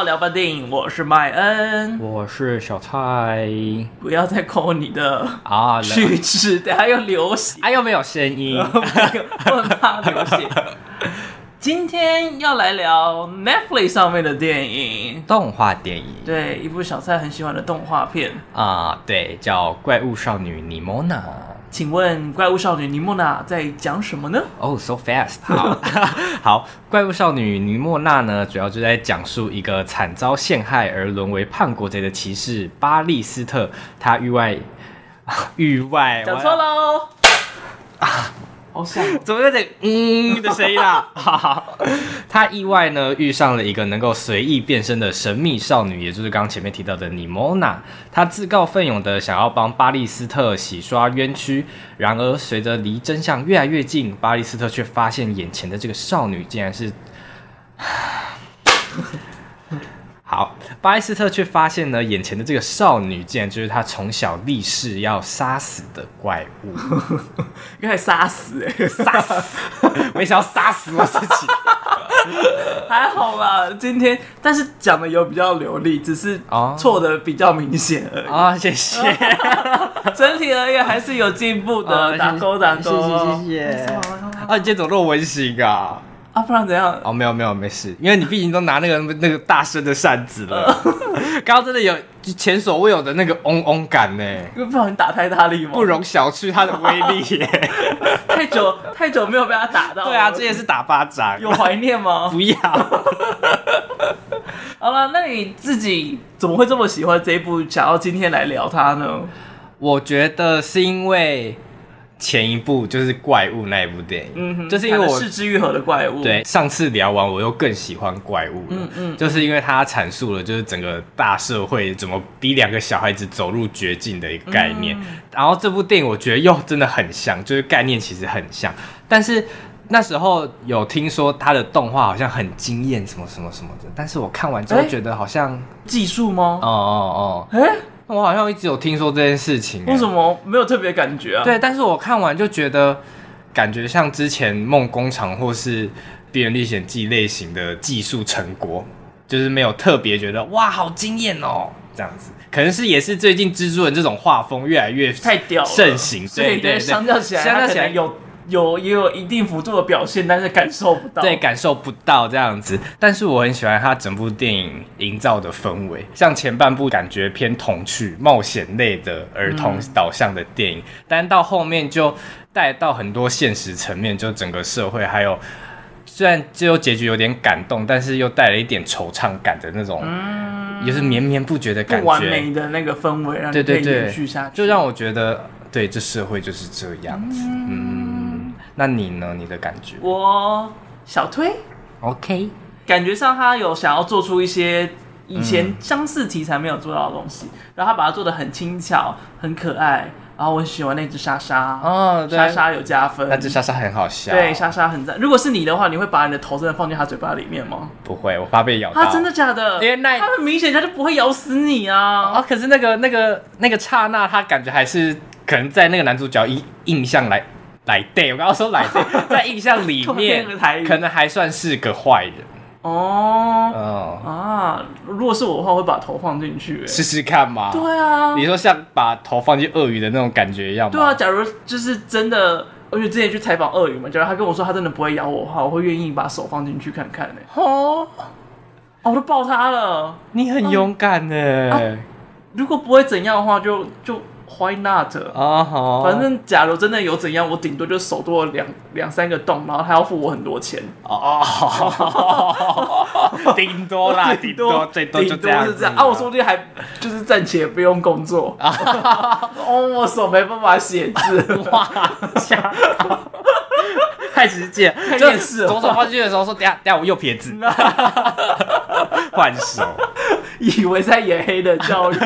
到聊吧电影，我是麦恩，我是小蔡。不要再抠你的啊，去齿，等下又流血，啊又没有声音，我很怕流血。今天要来聊 Netflix 上面的电影，动画电影，对，一部小蔡很喜欢的动画片。啊，对，叫《怪物少女尼莫娜》。请问《怪物少女尼莫娜》在讲什么呢？哦、oh,，so fast，好，好，《怪物少女尼莫娜》呢，主要就在讲述一个惨遭陷害而沦为叛国贼的骑士巴利斯特，他域外，域外，讲错喽，啊。好像 怎么有点嗯的声音啊？他意外呢遇上了一个能够随意变身的神秘少女，也就是刚刚前面提到的尼莫娜。他自告奋勇的想要帮巴利斯特洗刷冤屈，然而随着离真相越来越近，巴利斯特却发现眼前的这个少女竟然是。好，巴利斯特却发现呢，眼前的这个少女竟然就是他从小立誓要杀死的怪物，应该杀死哎，杀死，没想到杀死我自己，还好吧？今天。但是讲的有比较流利，只是错的比较明显而已。啊、哦。谢谢，整体而言还是有进步的，哦、打勾打勾，谢谢谢谢。啊，你今天怎么那么温馨啊？啊，不然怎样？哦，没有没有，没事，因为你毕竟都拿那个那个大声的扇子了，刚刚真的有前所未有的那个嗡嗡感呢。因为不小心打太大力吗？不容小觑它的威力耶。太久太久没有被他打到。对啊，这也是打巴掌。有怀念吗？不要。好了，那你自己怎么会这么喜欢这一部，想要今天来聊它呢？我觉得是因为。前一部就是怪物那一部电影，嗯，就是因为我是之愈合的怪物。对，上次聊完我又更喜欢怪物了，嗯嗯，就是因为它阐述了就是整个大社会怎么逼两个小孩子走入绝境的一个概念。嗯、然后这部电影我觉得又真的很像，就是概念其实很像，但是那时候有听说它的动画好像很惊艳，什么什么什么的，但是我看完之后觉得好像、欸、技术吗？哦哦哦，哎、欸。我好像一直有听说这件事情，为什么没有特别感觉啊？对，但是我看完就觉得，感觉像之前梦工厂或是《边缘历险记》类型的技术成果，就是没有特别觉得哇，好惊艳哦，这样子。可能是也是最近蜘蛛人这种画风越来越太屌盛行，对对对，相较起来，相较起来有。有也有一定幅度的表现，但是感受不到。对，感受不到这样子。但是我很喜欢他整部电影营造的氛围，像前半部感觉偏童趣、冒险类的儿童导向的电影，嗯、但到后面就带到很多现实层面，就整个社会还有虽然最后结局有点感动，但是又带了一点惆怅感的那种，嗯，也是绵绵不绝的感觉，完美的那个氛围，让你可以延续下去，对对对，就让我觉得，对，这社会就是这样子，嗯。嗯那你呢？你的感觉？我小推，OK，感觉上他有想要做出一些以前相似题材没有做到的东西，嗯、然后他把它做的很轻巧、很可爱。然后我很喜欢那只莎莎，哦，对，莎莎有加分，那只莎莎很好笑，对，莎莎很赞。如果是你的话，你会把你的头真的放进他嘴巴里面吗？不会，我怕被咬到。他真的假的？原来他很明显，他就不会咬死你啊！啊，可是那个那个那个刹那，他感觉还是可能在那个男主角印印象来。来对，我刚刚说来对，在印象里面可能还算是个坏人哦。哦啊，如果是我的话，会把头放进去试试看嘛。对啊，你说像把头放进鳄鱼的那种感觉一样吗？对啊，假如就是真的，而且之前去采访鳄鱼嘛，假如他跟我说他真的不会咬我的话，我会愿意把手放进去看看呢。哦，我都抱他了，你很勇敢呢。如果不会怎样的话就，就就。Why not 啊？好，反正假如真的有怎样，我顶多就手多了两两三个洞，然后他要付我很多钱。哦，顶多啦，顶多最多就这样是这样啊！我说不定还就是暂且不用工作。哦，我手没办法写字，哇，太直接，太厌世了。左手放进去的时候说：“等下，等下，我右撇子，换手。”以为在演黑的教育。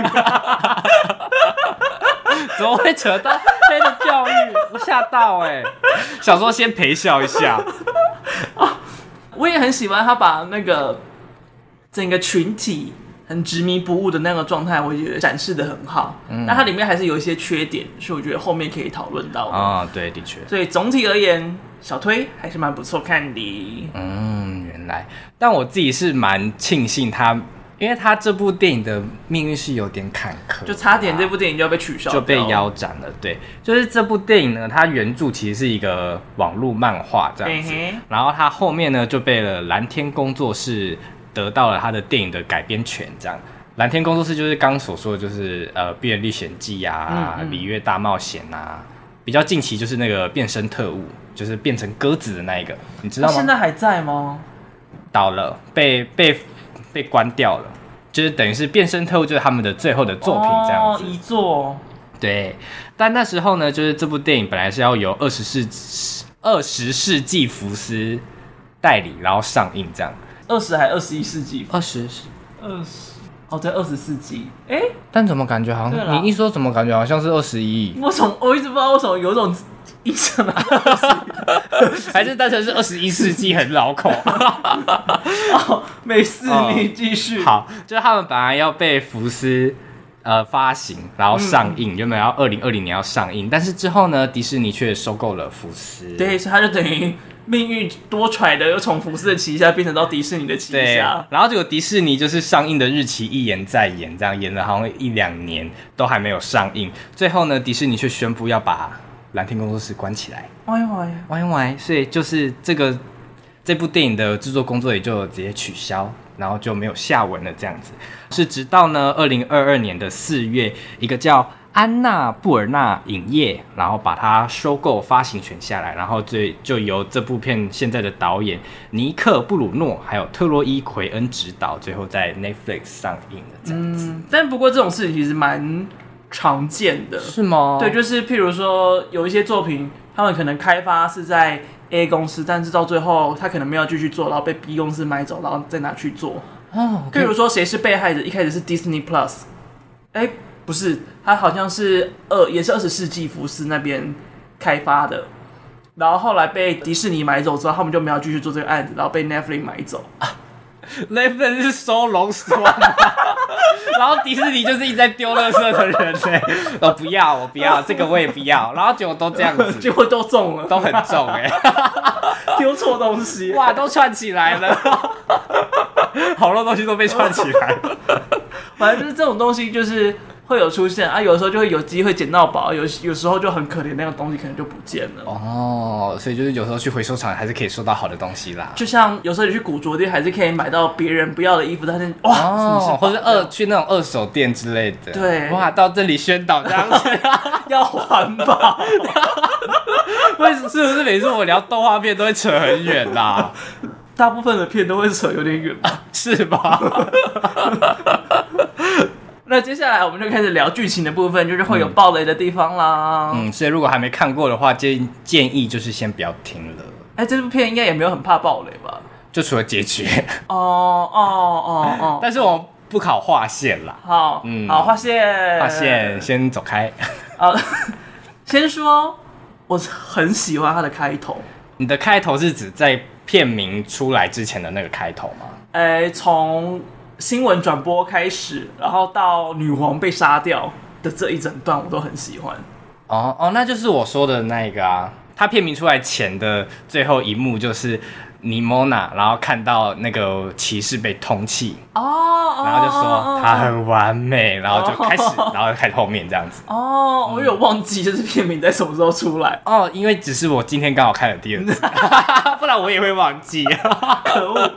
怎么会扯到黑的教育？我吓到哎、欸！想说先陪笑一下啊！我也很喜欢他把那个整个群体很执迷不悟的那个状态，我觉得展示的很好。嗯，但它里面还是有一些缺点，所以我觉得后面可以讨论到啊。对，的确。所以总体而言，小推还是蛮不错看的。嗯，原来。但我自己是蛮庆幸他因为他这部电影的命运是有点坎坷，就差点这部电影就要被取消，就被腰斩了。对，就是这部电影呢，它原著其实是一个网络漫画这样子，嗯、然后它后面呢就被了蓝天工作室得到了它的电影的改编权，这样。蓝天工作室就是刚刚所说的，就是呃《变人历险记》啊，嗯嗯《里约大冒险》啊，比较近期就是那个《变身特务》，就是变成鸽子的那一个，你知道吗？现在还在吗？倒了，被被被关掉了，就是等于是《变身特务》就是他们的最后的作品这样子。遗作。对，但那时候呢，就是这部电影本来是要由二十世二十世纪福斯代理，然后上映这样。二十还二十一世纪？二十，二十。哦，在二十世纪，哎，但怎么感觉好像你一说，怎么感觉好像是二十一？我从我一直不知道为什么有种印象啊，还是单纯是二十一世纪很老口。哦，没事，你继续。好，就是他们本来要被福斯呃发行，然后上映，原本要二零二零年要上映，但是之后呢，迪士尼却收购了福斯，对，所以他就等于。命运多舛的，又从福斯的旗下变成到迪士尼的旗下，然后结果迪士尼就是上映的日期一延再延，这样延了好像一两年都还没有上映，最后呢，迪士尼却宣布要把蓝天工作室关起来，喂喂喂喂，所以就是这个这部电影的制作工作也就直接取消，然后就没有下文了，这样子是直到呢二零二二年的四月，一个叫。安娜布尔纳影业，然后把它收购发行权下来，然后最就由这部片现在的导演尼克布鲁诺还有特洛伊奎恩执导，最后在 Netflix 上映了这样子。嗯，但不过这种事情其实蛮常见的，是吗？对，就是譬如说有一些作品，他们可能开发是在 A 公司，但是到最后他可能没有继续做，然后被 B 公司买走，然后再拿去做。哦，譬如说谁是被害者？一开始是 Disney Plus，哎。不是，他好像是二，也是二十世纪福斯那边开发的，然后后来被迪士尼买走之后，他们就没有继续做这个案子，然后被 Netflix 买走。Netflix 是收龙锁吗？然后迪士尼就是一直在丢垃圾的人呢。我不要，我不要这个，我也不要。然后结果都这样子，结果都中了，都很重哎，丢错东西，哇，都串起来了，好多东西都被串起来了。反正就是这种东西，就是。会有出现啊，有的时候就会有机会捡到宝，有有时候就很可怜，那个东西可能就不见了。哦，所以就是有时候去回收厂还是可以收到好的东西啦。就像有时候你去古着店，还是可以买到别人不要的衣服，但是哇，哦，或者二去那种二手店之类的。对，哇，到这里宣导这样子 要环保。为什么？是不是每次我聊动画片都会扯很远啦？大部分的片都会扯有点远吧？是吧？那接下来我们就开始聊剧情的部分，就是会有暴雷的地方啦。嗯，所以如果还没看过的话，建建议就是先不要听了。哎，这部片应该也没有很怕暴雷吧？就除了结局。哦哦哦哦！但是我们不考划线啦。好，嗯，好，划线，划线，先走开。啊，先说，我很喜欢它的开头。你的开头是指在片名出来之前的那个开头吗？哎，从。新闻转播开始，然后到女皇被杀掉的这一整段，我都很喜欢。哦哦，那就是我说的那个啊。他片名出来前的最后一幕就是尼莫娜，然后看到那个骑士被通气哦，然后就说他很完美，然后就开始，然后就开始后面这样子。哦，我有忘记就是片名在什么时候出来哦，因为只是我今天刚好看了第二次，不然我也会忘记。可恶。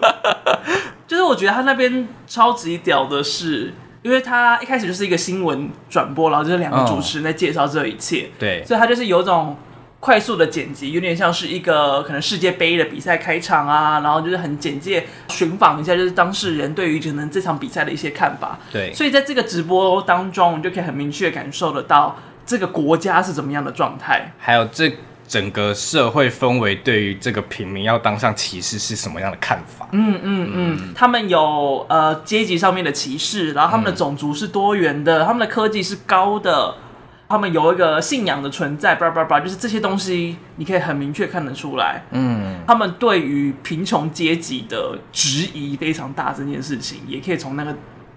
就是我觉得他那边超级屌的是，因为他一开始就是一个新闻转播，然后就是两个主持人在介绍这一切，对，所以他就是有种快速的剪辑，有点像是一个可能世界杯的比赛开场啊，然后就是很简介寻访一下，就是当事人对于可能这场比赛的一些看法，对，所以在这个直播当中，你就可以很明确感受得到这个国家是怎么样的状态，还有这。整个社会氛围对于这个平民要当上骑士是什么样的看法？嗯嗯嗯，他们有呃阶级上面的歧视，然后他们的种族是多元的，嗯、他们的科技是高的，他们有一个信仰的存在，叭叭叭，就是这些东西你可以很明确看得出来。嗯，他们对于贫穷阶级的质疑非常大，这件事情也可以从那个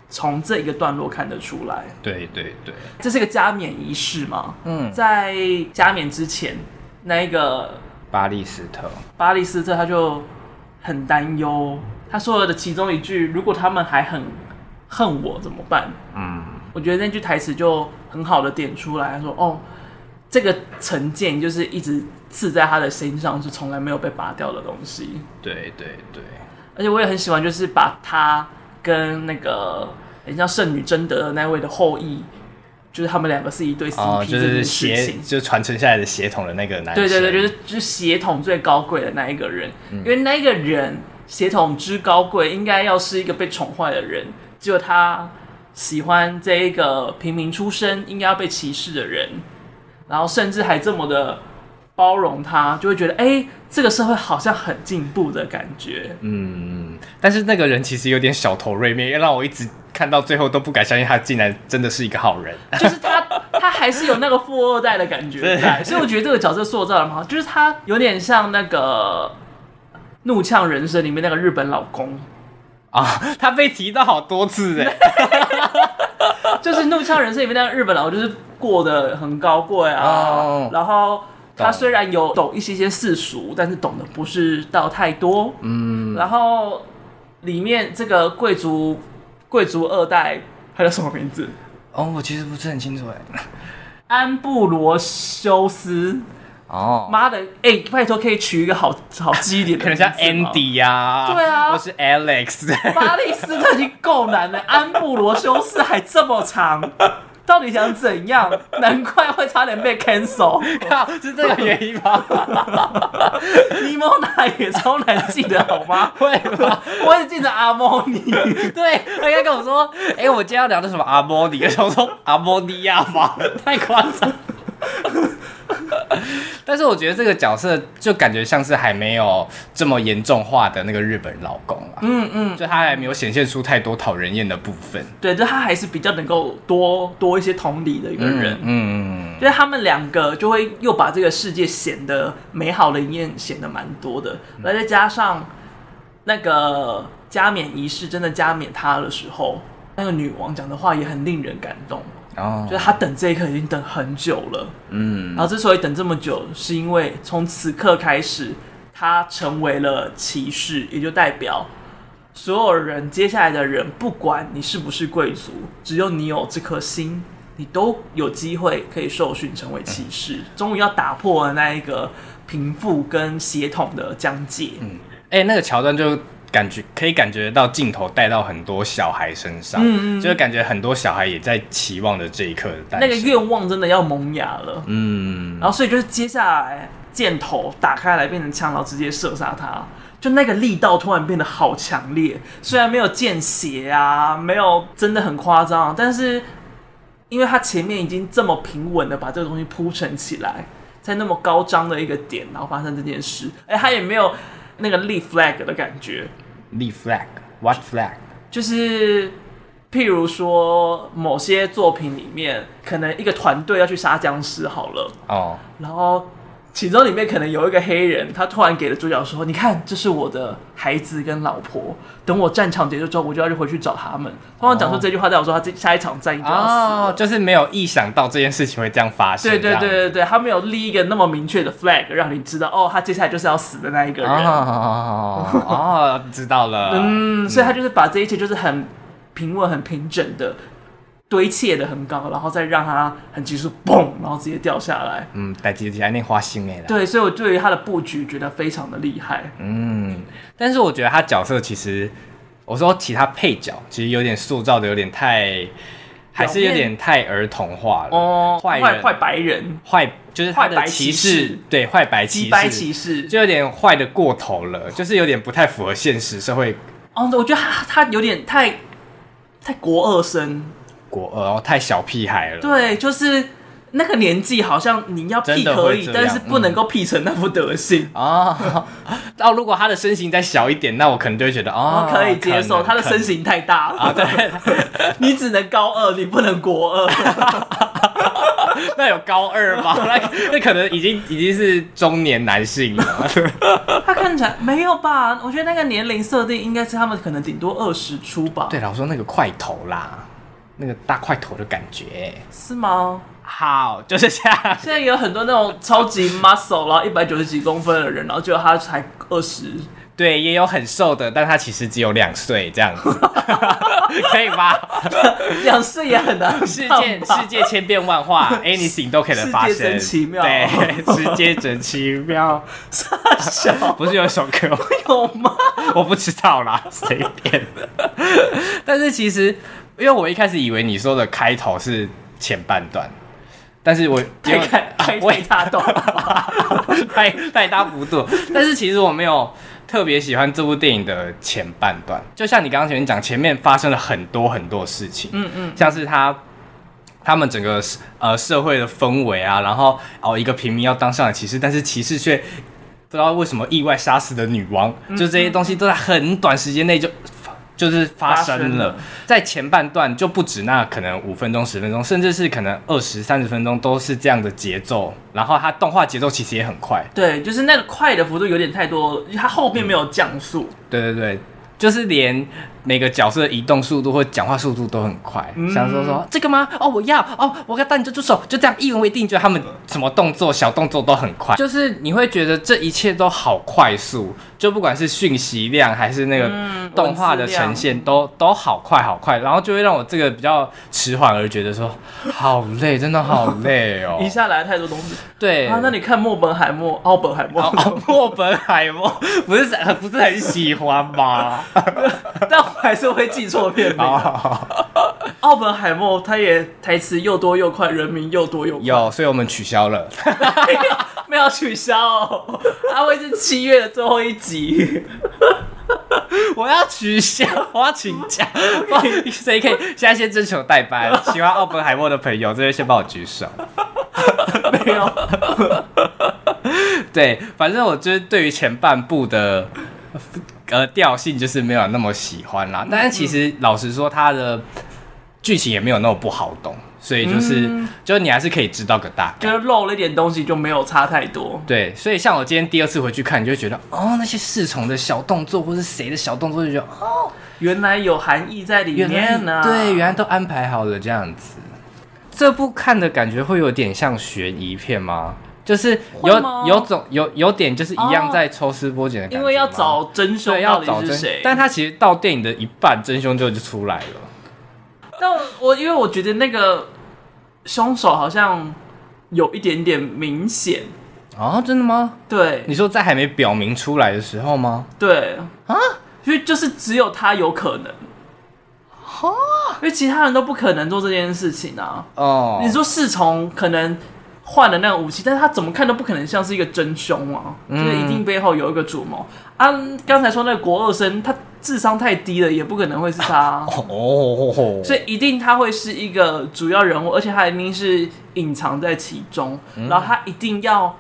从这一个段落看得出来。对对对，这是一个加冕仪式嘛？嗯，在加冕之前。那一个巴利斯特，巴利斯特他就很担忧，他说了的其中一句：“如果他们还很恨我怎么办？嗯，我觉得那句台词就很好的点出来说，哦，这个成见就是一直刺在他的心上，是从来没有被拔掉的东西。对对对，而且我也很喜欢，就是把他跟那个很像圣女贞德的那位的后裔。就是他们两个是一对 CP，哦，就是协，就是传承下来的血统的那个男生。对对对，就是就是血统最高贵的那一个人，嗯、因为那个人血统之高贵，应该要是一个被宠坏的人，只有他喜欢这一个平民出身，应该要被歧视的人，然后甚至还这么的包容他，就会觉得哎、欸，这个社会好像很进步的感觉。嗯，但是那个人其实有点小头锐面，让我一直。看到最后都不敢相信他竟然真的是一个好人，就是他，他还是有那个富二代的感觉在，所以我觉得这个角色塑造的很好，就是他有点像那个《怒呛人生》里面那个日本老公。啊，他被提到好多次哎，就是《怒呛人生》里面那个日本老公，就是过得很高贵啊，哦、然后他虽然有懂一些些世俗，但是懂得不是到太多，嗯，然后里面这个贵族。贵族二代，他叫什么名字？哦，我其实不是很清楚哎。安布罗修斯。哦，妈的，哎、欸，拜托可以取一个好好记一点的，可能像 Andy 呀、啊，对啊，或是 Alex。巴利斯特已经够难了，安布罗修斯还这么长。到底想怎样？难怪会差点被 cancel，靠，是这个原因吗？尼莫娜也超难记的，好吗？会吗？我也记得阿莫尼。对，他应该跟我说，哎、欸，我今天要聊的什么阿莫尼？我说阿莫尼亚吧，太夸张。但是我觉得这个角色就感觉像是还没有这么严重化的那个日本老公啊，嗯嗯，就他还没有显现出太多讨人厌的部分。对，就他还是比较能够多多一些同理的一个人。嗯嗯，就是他们两个就会又把这个世界显得美好的一面显得蛮多的，那再加上那个加冕仪式真的加冕他的时候，那个女王讲的话也很令人感动。哦，就是他等这一刻已经等很久了，嗯，然后之所以等这么久，是因为从此刻开始，他成为了骑士，也就代表所有人接下来的人，不管你是不是贵族，只有你有这颗心，你都有机会可以受训成为骑士，终于要打破了那一个贫富跟血统的疆界。嗯，哎、欸，那个桥段就。感觉可以感觉到镜头带到很多小孩身上，嗯嗯，就是感觉很多小孩也在期望着这一刻的诞生。那个愿望真的要萌芽了，嗯，然后所以就是接下来箭头打开来变成枪，然后直接射杀他，就那个力道突然变得好强烈。虽然没有见血啊，没有真的很夸张，但是因为他前面已经这么平稳的把这个东西铺陈起来，在那么高张的一个点，然后发生这件事，哎，他也没有。那个立 flag 的感觉，立 flag，what flag？就是譬如说某些作品里面，可能一个团队要去杀僵尸好了，哦，然后。其中里面可能有一个黑人，他突然给了主角说：“你看，这是我的孩子跟老婆。等我战场结束之后，我就要去回去找他们。”突然讲出这句话，代表说他这下一场战役就要死了。哦，就是没有意想到这件事情会这样发生。对对对对对，他没有立一个那么明确的 flag，让你知道哦，他接下来就是要死的那一个人。哦，哦，知道了。嗯，所以他就是把这一切就是很平稳、很平整的。堆砌的很高，然后再让它很急速嘣，然后直接掉下来。嗯，带起起来那花心哎。对，所以我对于他的布局觉得非常的厉害。嗯，但是我觉得他角色其实，我说其他配角其实有点塑造的有点太，还是有点太儿童化了。哦，坏坏坏白人，坏就是坏白骑士，对，坏白骑士，白骑士就有点坏的过头了，就是有点不太符合现实社会。哦，我觉得他他有点太太国二生。国二哦，太小屁孩了。对，就是那个年纪，好像你要 P 可以，但是不能够 P 成那副德行啊。哦，如果他的身形再小一点，那我可能就会觉得哦，可以接受。他的身形太大了啊，对，你只能高二，你不能国二。那有高二吗？那那可能已经已经是中年男性了。他看起来没有吧？我觉得那个年龄设定应该是他们可能顶多二十出吧。对，老说那个块头啦。那个大块头的感觉是吗？好，就是这样。现在有很多那种超级 muscle，然后一百九十几公分的人，然后就他才二十，对，也有很瘦的，但他其实只有两岁这样子，可以吗？两岁也很难。世界世界千变万化，anything 都可能发生。世界真奇妙，对，世界真奇妙。傻笑，不是有一首歌有吗？我不知道啦，随便的。但是其实，因为我一开始以为你说的开头是前半段。但是我太开太大动，太太大幅度。但是其实我没有特别喜欢这部电影的前半段，就像你刚刚前面讲，前面发生了很多很多事情，嗯嗯，像是他他们整个呃社会的氛围啊，然后哦一个平民要当上了骑士，但是骑士却不知道为什么意外杀死的女王，嗯嗯，就这些东西都在很短时间内就。就是发生了，在前半段就不止那可能五分钟、十分钟，甚至是可能二十三十分钟都是这样的节奏。然后它动画节奏其实也很快，对，就是那个快的幅度有点太多，它后面没有降速。嗯、对对对。就是连每个角色的移动速度或讲话速度都很快，嗯、像说说这个吗？哦，我要哦，我要带你就住手，就这样一言为定。觉得他们什么动作、小动作都很快，就是你会觉得这一切都好快速，就不管是讯息量还是那个动画的呈现都，都都好快好快，然后就会让我这个比较迟缓而觉得说好累，真的好累哦，一下来太多东西。对啊，那你看墨本海默、奥本海默、墨本海默，不是不是很喜欢吗？但我还是会记错片名。奥本海默他也台词又多又快，人名又多又快。有，所以我们取消了。没有取消，它会是七月的最后一集。我要取消，我要请假。谁可以现在先征求代班？喜欢奥本海默的朋友，这边先帮我举手。没有。对，反正我就是对于前半部的。呃，调性就是没有那么喜欢啦，但是其实老实说，它的剧情也没有那么不好懂，所以就是，嗯、就你还是可以知道个大概，就是漏了一点东西就没有差太多。对，所以像我今天第二次回去看，你就会觉得哦，那些侍从的小动作或是谁的小动作，就觉得哦，原来有含义在里面呢、啊。对，原来都安排好了这样子。这部看的感觉会有点像悬疑片吗？就是有有种有有点就是一样在抽丝剥茧的感觉，因为要找真凶，要找真谁？但他其实到电影的一半，真凶就就出来了。但我因为我觉得那个凶手好像有一点点明显啊，真的吗？对，你说在还没表明出来的时候吗？对啊，因为就是只有他有可能，哈，因为其他人都不可能做这件事情啊。哦，你说侍从可能。换了那个武器，但是他怎么看都不可能像是一个真凶啊，嗯、就是一定背后有一个主谋。啊。刚才说那个国二生，他智商太低了，也不可能会是他、啊、哦，所以一定他会是一个主要人物，而且他一定是隐藏在其中，嗯、然后他一定要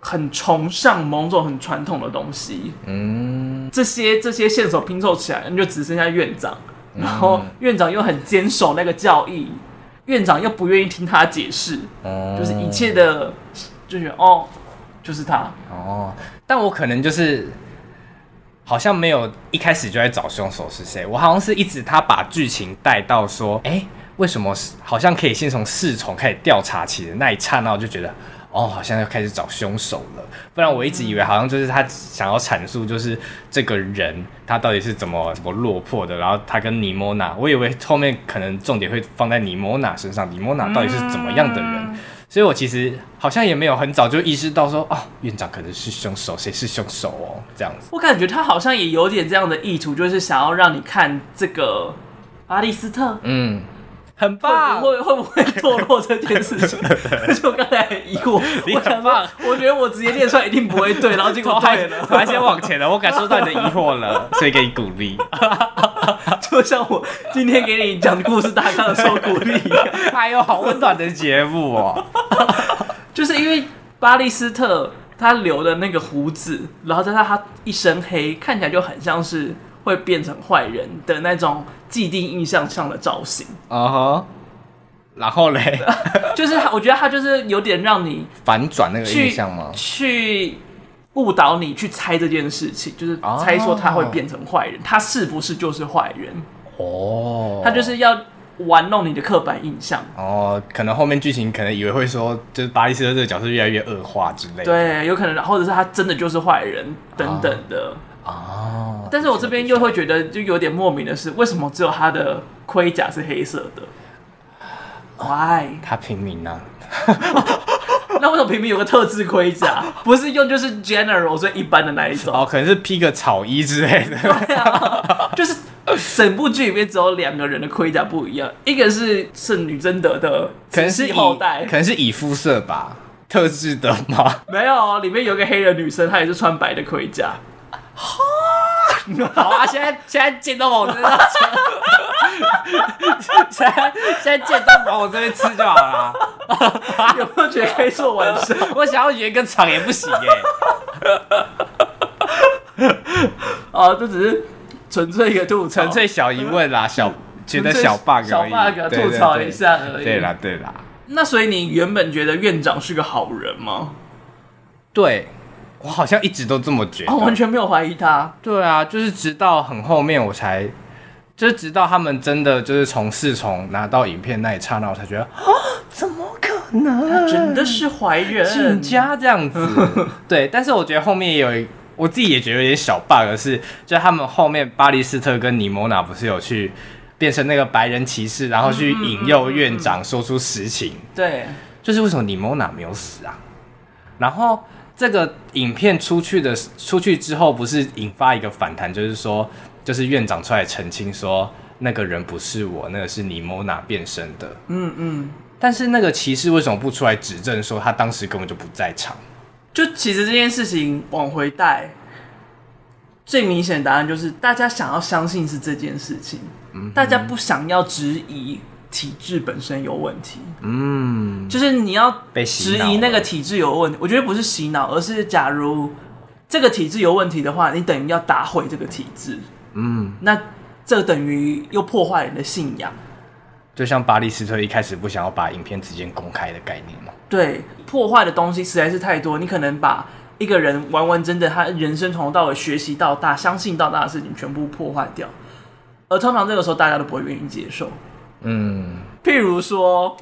很崇尚某种很传统的东西。嗯，这些这些线索拼凑起来，那就只剩下院长，然后院长又很坚守那个教义。院长又不愿意听他解释，嗯、就是一切的，就觉得哦，就是他哦。但我可能就是好像没有一开始就在找凶手是谁，我好像是一直他把剧情带到说，哎、欸，为什么好像可以先从侍从开始调查起的那一刹那，我就觉得。哦，好像要开始找凶手了。不然我一直以为好像就是他想要阐述，就是这个人他到底是怎么怎么落魄的。然后他跟尼莫娜，我以为后面可能重点会放在尼莫娜身上，尼莫娜到底是怎么样的人。嗯、所以我其实好像也没有很早就意识到说，哦，院长可能是凶手，谁是凶手哦？这样子。我感觉他好像也有点这样的意图，就是想要让你看这个巴利斯特。嗯。很棒，会会不会 堕落这件事情？就刚才疑惑，你很棒。我觉得我直接念出来一定不会对，然后结果对了，我还 先往前了。我感受到你的疑惑了，所以给你鼓励。就像我今天给你讲故事大纲的时候鼓励一样。还有好温暖的节目哦，就是因为巴利斯特他留的那个胡子，然后加上他一身黑，看起来就很像是。会变成坏人的那种既定印象上的造型啊哈，uh. 然后嘞，就是我觉得他就是有点让你反转那个印象吗？去误导你去猜这件事情，就是猜说他会变成坏人，uh 他是不是就是坏人？哦，oh. 他就是要玩弄你的刻板印象。哦，oh, 可能后面剧情可能以为会说，就是巴利斯特这个角色越来越恶化之类的。对，有可能，或者是他真的就是坏人等等的。Uh. 哦，但是我这边又会觉得就有点莫名的是，为什么只有他的盔甲是黑色的？Why？他平民啊。那为什么平民有个特制盔甲？不是用就是 general 最一般的那一种？哦，可能是披个草衣之类的。对啊，就是整部剧里面只有两个人的盔甲不一样，一个是圣女贞德的，可能是后代，可能是以肤色吧，特制的吗？没有，里面有个黑人女生，她也是穿白的盔甲。好啊，现在现在剑都往我这边，现在 现在剑都往我这边吃就好了。有没有觉得可以做纹身？我想要圆个场也不行耶。哦，这只是纯粹一个吐槽，纯粹小疑问啦，小觉得小 bug 小 bug 吐槽一下而已。对啦对啦。那所以你原本觉得院长是个好人吗？对。我好像一直都这么觉得，哦，完全没有怀疑他。对啊，就是直到很后面我才，就是直到他们真的就是从四重拿到影片那一刹那，我才觉得啊，怎么可能？他真的是坏人，亲家这样子。对，但是我觉得后面也有一，我自己也觉得有点小 bug 是，就他们后面巴黎斯特跟尼莫娜不是有去变成那个白人骑士，然后去引诱院长说出实情。对，就是为什么尼莫娜没有死啊？然后。这个影片出去的出去之后，不是引发一个反弹，就是说，就是院长出来澄清说，那个人不是我，那个是尼莫娜变身的。嗯嗯。但是那个骑士为什么不出来指证说他当时根本就不在场？就其实这件事情往回带，最明显的答案就是大家想要相信是这件事情，嗯、大家不想要质疑。体制本身有问题，嗯，就是你要质疑那个体制有问题。我觉得不是洗脑，而是假如这个体制有问题的话，你等于要打毁这个体制，嗯，那这等于又破坏人的信仰。就像巴黎斯特一开始不想要把影片直接公开的概念嘛。对，破坏的东西实在是太多，你可能把一个人完完整整他人生从头到尾学习到大、相信到大的事情全部破坏掉，而通常这个时候大家都不会愿意接受。嗯，譬如说，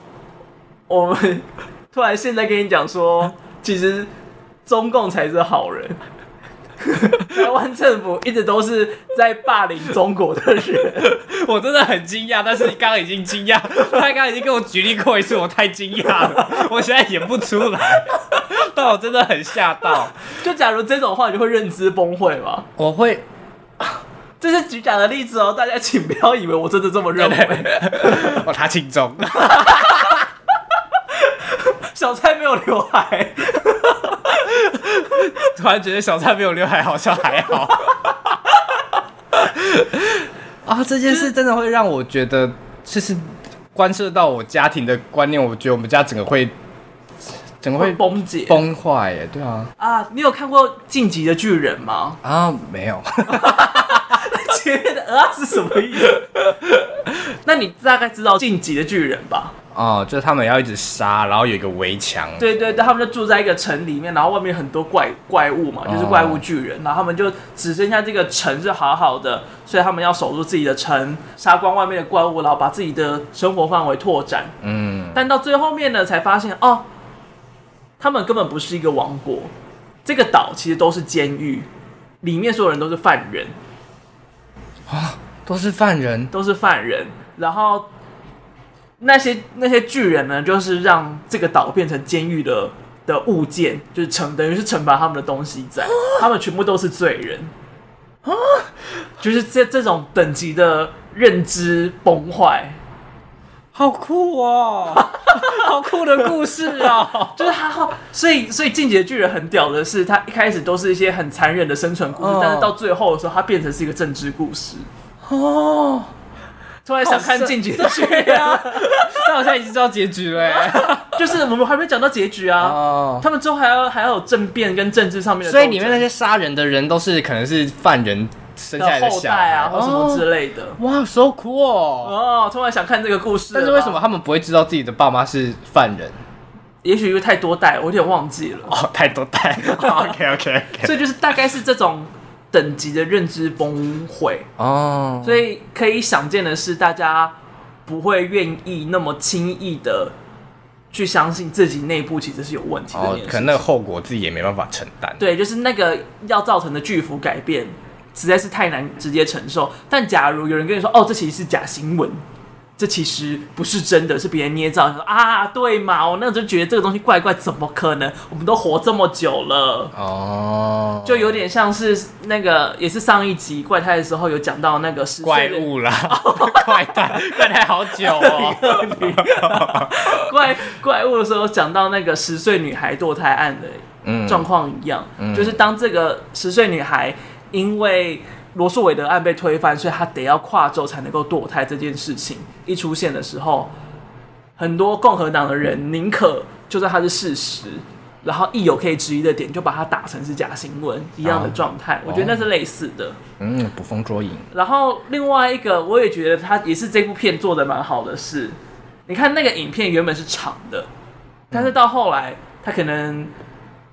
我们 突然现在跟你讲说，其实中共才是好人，台湾政府一直都是在霸凌中国的人，我真的很惊讶。但是你刚刚已经惊讶，他刚刚已经跟我举例过一次，我太惊讶了，我现在演不出来，但我真的很吓到。就假如这种话，你就会认知崩溃吗？我会。这是举假的例子哦，大家请不要以为我真的这么认为。哦，他轻重。小蔡没有刘海，突然觉得小蔡没有刘海好像还好。啊，这件事真的会让我觉得，就是关涉到我家庭的观念。我觉得我们家整个会，整个会崩解、崩坏。耶，对啊。啊，你有看过《进击的巨人》吗？啊，没有。前面的啊是什么意思？那你大概知道晋级的巨人吧？哦，就是他们要一直杀，然后有一个围墙。对对对，他们就住在一个城里面，然后外面很多怪怪物嘛，就是怪物巨人，然后他们就只剩下这个城是好好的，所以他们要守住自己的城，杀光外面的怪物，然后把自己的生活范围拓展。嗯，但到最后面呢，才发现哦，他们根本不是一个王国，这个岛其实都是监狱，里面所有人都是犯人。啊，都是犯人，都是犯人。然后那些那些巨人呢，就是让这个岛变成监狱的的物件，就是惩等于是惩罚他们的东西在。他们全部都是罪人啊，就是这这种等级的认知崩坏，好酷哦，好酷的故事哦。就是他，所以所以进击的巨人很屌的是，他一开始都是一些很残忍的生存故事，但是到最后的时候，他变成是一个政治故事。哦。突然想看进击的巨人。啊，但我现在已经知道结局了，就是我们还没讲到结局啊。哦，他们之后还要还要有政变跟政治上面的，所以里面那些杀人的人都是可能是犯人生下来的后代啊，或什么之类的。哇，so cool 哦！突然想看这个故事，但是为什么他们不会知道自己的爸妈是犯人？也许因为太多代，我有点忘记了。哦，太多代。OK OK OK。所以就是大概是这种。等级的认知崩溃哦，所以可以想见的是，大家不会愿意那么轻易的去相信自己内部其实是有问题的。哦，可能那个后果自己也没办法承担。对，就是那个要造成的巨幅改变，实在是太难直接承受。但假如有人跟你说，哦，这其实是假新闻。这其实不是真的，是别人捏造。说啊，对嘛？我那时候就觉得这个东西怪怪，怎么可能？我们都活这么久了，哦，就有点像是那个，也是上一集怪胎的时候有讲到那个十岁怪物啦，怪胎，怪胎好久哦。怪怪物的时候讲到那个十岁女孩堕胎案的状况一样，嗯，就是当这个十岁女孩因为。罗素韦德案被推翻，所以他得要跨州才能够堕胎。这件事情一出现的时候，很多共和党的人宁可就算它是事实，然后一有可以质疑的点，就把它打成是假新闻一样的状态。我觉得那是类似的。嗯，捕风捉影。然后另外一个，我也觉得他也是这部片做的蛮好的是，你看那个影片原本是长的，但是到后来他可能。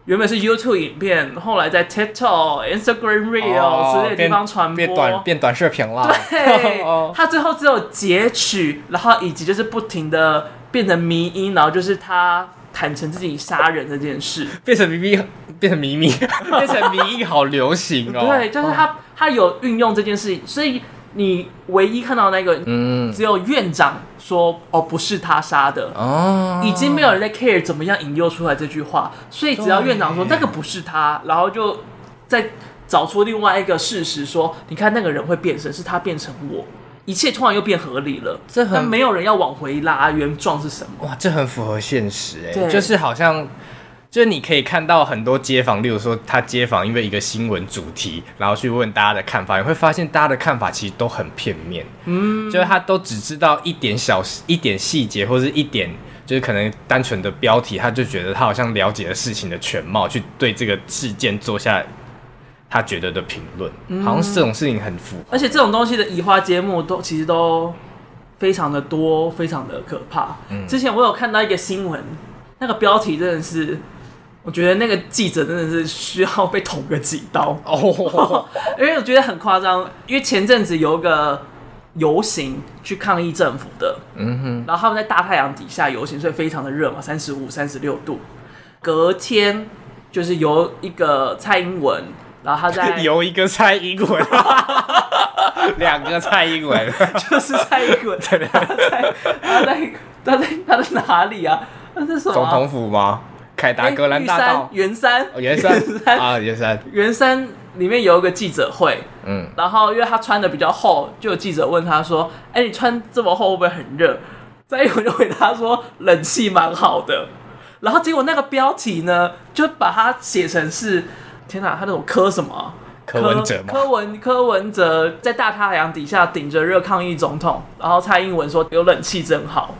原本是 YouTube 影片，后来在 TikTok、Instagram Reels 之类的地方传播，变短变短视频了。对，他最后只有截取，然后以及就是不停的变成迷音，然后就是他坦诚自己杀人这件事，变成迷迷，变成迷迷，变成迷因，好流行哦。对，就是他他有运用这件事情，所以。你唯一看到那个，嗯，只有院长说哦，不是他杀的。哦，已经没有人在 care 怎么样引诱出来这句话，所以只要院长说那个不是他，然后就再找出另外一个事实说，你看那个人会变身，是他变成我，一切突然又变合理了，这很没有人要往回拉原状是什么？哇，这很符合现实哎、欸，就是好像。就是你可以看到很多街访，例如说他街访，因为一个新闻主题，然后去问大家的看法，你会发现大家的看法其实都很片面，嗯，就是他都只知道一点小一点细节，或是一点就是可能单纯的标题，他就觉得他好像了解了事情的全貌，去对这个事件做下他觉得的评论，嗯，好像是这种事情很符合，而且这种东西的移花接木都其实都非常的多，非常的可怕。嗯，之前我有看到一个新闻，那个标题真的是。我觉得那个记者真的是需要被捅个几刀哦，因为我觉得很夸张。因为前阵子有一个游行去抗议政府的，嗯哼，然后他们在大太阳底下游行，所以非常的热嘛，三十五、三十六度。隔天就是由一个蔡英文，然后他在 由一个蔡英文，两个蔡英文，就是蔡英文，他在他在他在他在哪里啊？那是什么？总统府吗？凯达格兰大道，圆山，圆山，圆山啊，圆山，圆山里面有一个记者会，嗯，然后因为他穿的比较厚，就有记者问他说：“哎、欸，你穿这么厚会不会很热？”再一会就回答说：“冷气蛮好的。”然后结果那个标题呢，就把它写成是天哪，他那种科什么？柯文哲吗？柯文柯文哲在大太阳底下顶着热抗议总统，然后蔡英文说：“有冷气真好。”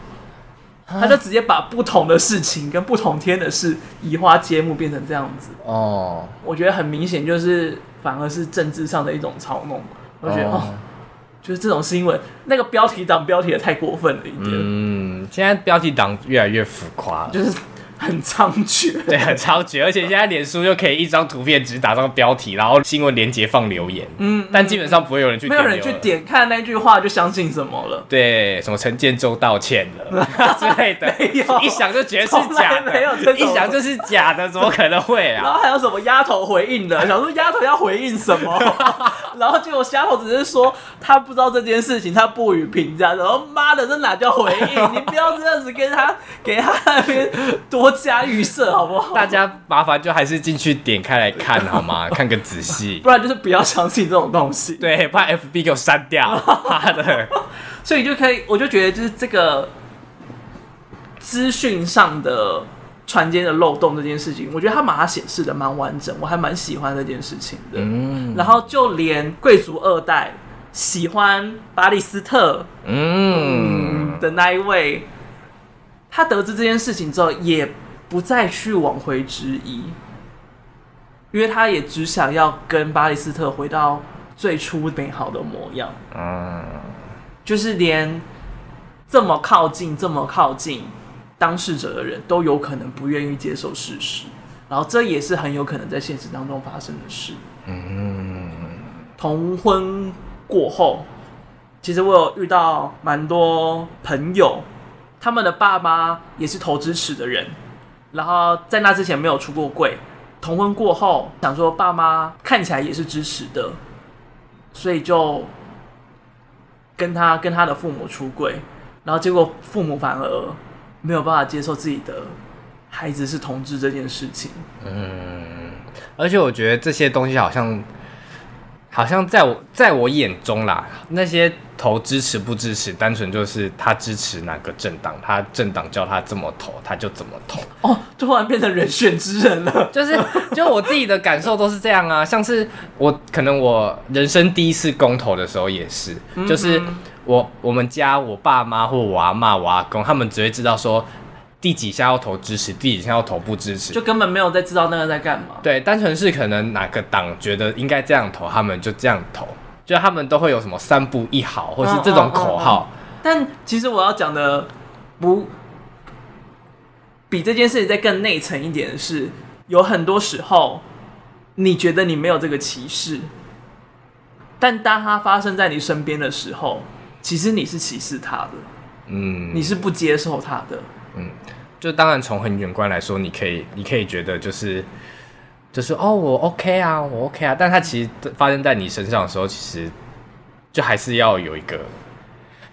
他就直接把不同的事情跟不同天的事移花接木变成这样子哦，我觉得很明显就是反而是政治上的一种操弄。我觉得哦，就是这种新闻那个标题党标题也太过分了一点。嗯，现在标题党越来越浮夸了，就是。很猖獗，对，很猖獗，而且现在脸书又可以一张图片只打上标题，然后新闻连接放留言，嗯，但基本上不会有人去，没有人去点看那句话就相信什么了，对，什么陈建州道歉了 之类的，一想就觉得是假的，没有，一想就是假的，怎么可能会啊？然后还有什么丫头回应的，想说丫头要回应什么，然后结果丫头只是说她不知道这件事情，她不予评价，然后妈的，这哪叫回应？你不要这样子跟他给他那边多。多加预设 好不好？大家麻烦就还是进去点开来看好吗？看个仔细，不然就是不要相信这种东西。对，怕 FB 给我删掉。妈的！所以就可以，我就觉得就是这个资讯上的传接的漏洞这件事情，我觉得他把它显示的蛮完整，我还蛮喜欢这件事情的。嗯，然后就连贵族二代喜欢巴利斯特嗯，嗯的那一位。他得知这件事情之后，也不再去往回质疑，因为他也只想要跟巴利斯特回到最初美好的模样。嗯，就是连这么靠近、这么靠近当事者的人都有可能不愿意接受事实，然后这也是很有可能在现实当中发生的事。嗯，同婚过后，其实我有遇到蛮多朋友。他们的爸妈也是投支持的人，然后在那之前没有出过柜，同婚过后想说爸妈看起来也是支持的，所以就跟他跟他的父母出柜，然后结果父母反而没有办法接受自己的孩子是同志这件事情。嗯，而且我觉得这些东西好像。好像在我在我眼中啦，那些投支持不支持，单纯就是他支持哪个政党，他政党叫他这么投，他就怎么投。哦，突然变成人选之人了。就是，就我自己的感受都是这样啊。像是我可能我人生第一次公投的时候也是，就是我我们家我爸妈或我阿妈、我阿公，他们只会知道说。第几下要投支持，第几下要投不支持，就根本没有在知道那个在干嘛。对，单纯是可能哪个党觉得应该这样投，他们就这样投，就他们都会有什么三不一好，或是这种口号。嗯嗯嗯嗯。但其实我要讲的不比这件事情再更内层一点的是，有很多时候你觉得你没有这个歧视，但当它发生在你身边的时候，其实你是歧视他的，嗯，你是不接受他的。嗯，就当然从很远观来说，你可以，你可以觉得就是，就是哦，我 OK 啊，我 OK 啊，但它其实发生在你身上的时候，其实就还是要有一个，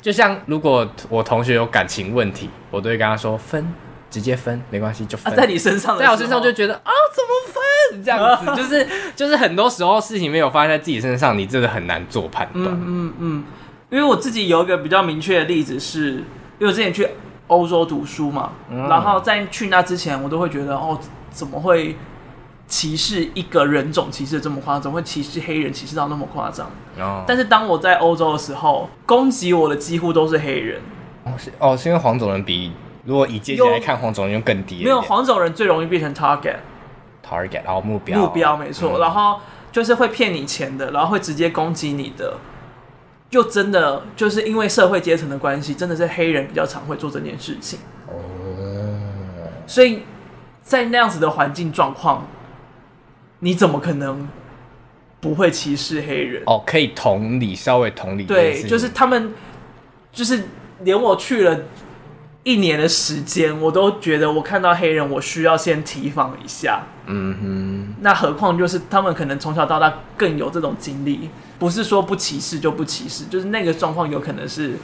就像如果我同学有感情问题，我都会跟他说分，直接分，没关系，就分。啊，在你身上，在我身上就觉得啊，怎么分？这样子，就是就是很多时候事情没有发生在自己身上，你真的很难做判断。嗯嗯嗯，因为我自己有一个比较明确的例子是，因为我之前去。欧洲读书嘛，嗯、然后在去那之前，我都会觉得哦，怎么会歧视一个人种歧视的这么夸张？怎么会歧视黑人歧视到那么夸张？哦、但是当我在欧洲的时候，攻击我的几乎都是黑人。哦，是哦，是因为黄种人比如果以阶级来看，黄种人更低。没有黄种人最容易变成 target，target，然后目标目标没错，嗯、然后就是会骗你钱的，然后会直接攻击你的。就真的就是因为社会阶层的关系，真的是黑人比较常会做这件事情。哦，所以在那样子的环境状况，你怎么可能不会歧视黑人？哦，可以同理，稍微同理。对，就是他们，就是连我去了一年的时间，我都觉得我看到黑人，我需要先提防一下。嗯哼，那何况就是他们可能从小到大更有这种经历。不是说不歧视就不歧视，就是那个状况有可能是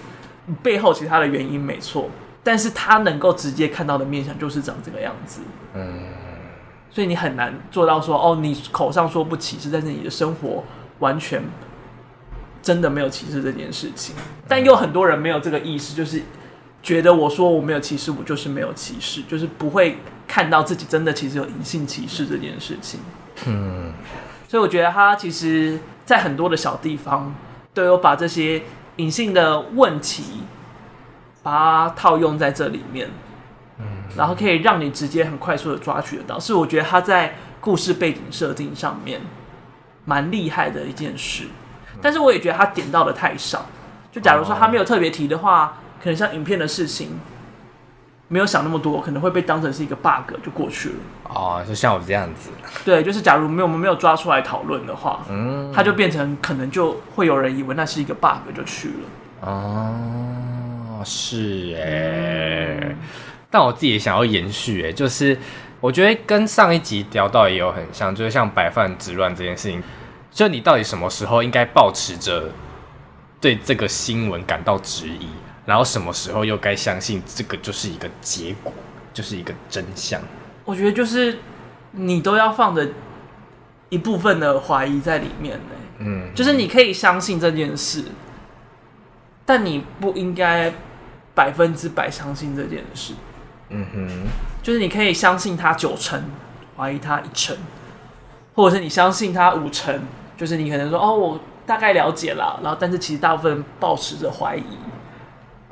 背后其他的原因没错，但是他能够直接看到的面相就是长这个样子，嗯，所以你很难做到说哦，你口上说不歧视，但是你的生活完全真的没有歧视这件事情，但又很多人没有这个意识，就是觉得我说我没有歧视，我就是没有歧视，就是不会看到自己真的其实有隐性歧视这件事情，嗯，所以我觉得他其实。在很多的小地方，都有把这些隐性的问题，把它套用在这里面，嗯，然后可以让你直接很快速的抓取得到，是我觉得他在故事背景设定上面蛮厉害的一件事。但是我也觉得他点到的太少，就假如说他没有特别提的话，可能像影片的事情。没有想那么多，可能会被当成是一个 bug 就过去了。哦，就像我这样子。对，就是假如没有我们没有抓出来讨论的话，嗯，它就变成可能就会有人以为那是一个 bug 就去了。哦，是哎，嗯、但我自己也想要延续哎，就是我觉得跟上一集聊到也有很像，就是像白饭之乱这件事情，就你到底什么时候应该保持着对这个新闻感到质疑？然后什么时候又该相信这个就是一个结果，就是一个真相？我觉得就是你都要放着一部分的怀疑在里面呢。嗯，就是你可以相信这件事，但你不应该百分之百相信这件事。嗯哼，就是你可以相信他九成，怀疑他一成，或者是你相信他五成，就是你可能说哦，我大概了解了，然后但是其实大部分保持着怀疑。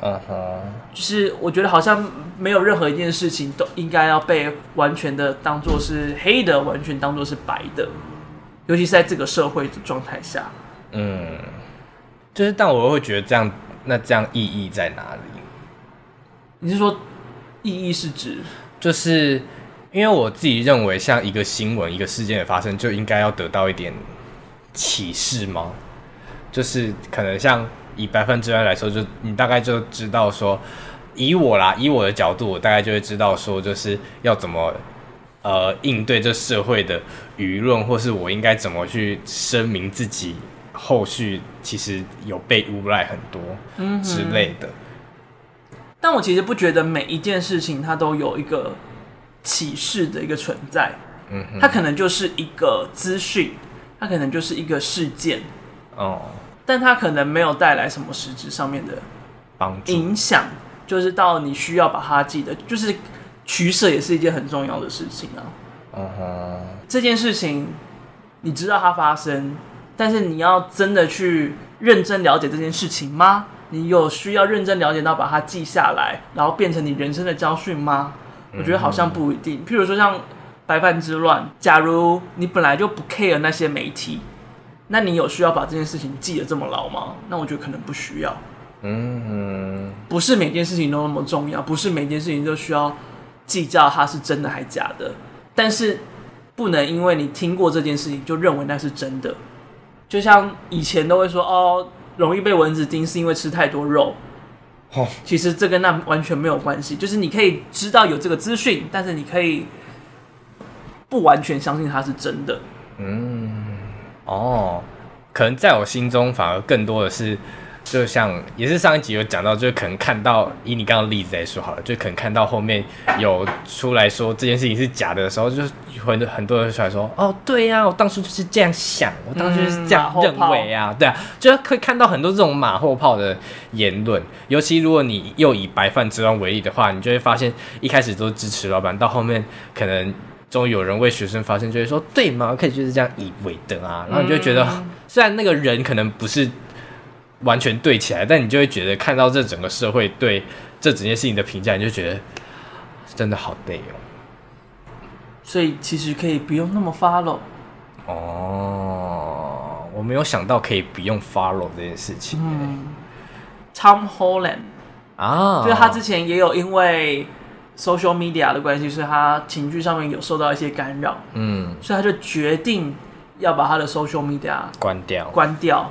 嗯哼，uh. 就是我觉得好像没有任何一件事情都应该要被完全的当做是黑的，完全当做是白的，尤其是在这个社会的状态下。嗯，就是但我会觉得这样，那这样意义在哪里？你是说意义是指，就是因为我自己认为，像一个新闻、一个事件的发生，就应该要得到一点启示吗？就是可能像。以百分之二来说，就你大概就知道说，以我啦，以我的角度，我大概就会知道说，就是要怎么呃应对这社会的舆论，或是我应该怎么去声明自己后续其实有被诬赖很多之类的。但我其实不觉得每一件事情它都有一个启示的一个存在。嗯，它可能就是一个资讯，它可能就是一个事件。哦，但它可能没有带来什么实质上面的帮助影响，就是到你需要把它记得，就是取舍也是一件很重要的事情啊。嗯哼，这件事情你知道它发生，但是你要真的去认真了解这件事情吗？你有需要认真了解到把它记下来，然后变成你人生的教训吗？我觉得好像不一定。譬如说像白饭之乱，假如你本来就不 care 那些媒体。那你有需要把这件事情记得这么牢吗？那我觉得可能不需要。嗯，不是每件事情都那么重要，不是每件事情都需要计较它是真的还假的。但是不能因为你听过这件事情就认为那是真的。就像以前都会说哦，容易被蚊子叮是因为吃太多肉。哦，其实这跟那完全没有关系。就是你可以知道有这个资讯，但是你可以不完全相信它是真的。嗯。哦，可能在我心中反而更多的是，就像也是上一集有讲到，就可能看到以你刚刚例子来说好了，就可能看到后面有出来说这件事情是假的的时候，就是很很多人出来说，哦，对呀、啊，我当初就是这样想，我当初就是这样认为啊，对啊，就会看到很多这种马后炮的言论，尤其如果你又以白饭之乱为例的话，你就会发现一开始都支持老板，到后面可能。终于有人为学生发声，就会说对吗？可以就是这样以为的啊。然后你就会觉得，虽然那个人可能不是完全对起来，但你就会觉得看到这整个社会对这整件事情的评价，你就觉得真的好累哦。所以其实可以不用那么 follow。哦，我没有想到可以不用 follow 这件事情。嗯，Tom Holland 啊，就是他之前也有因为。Social media 的关系，所以他情绪上面有受到一些干扰，嗯，所以他就决定要把他的 social media 关掉，关掉，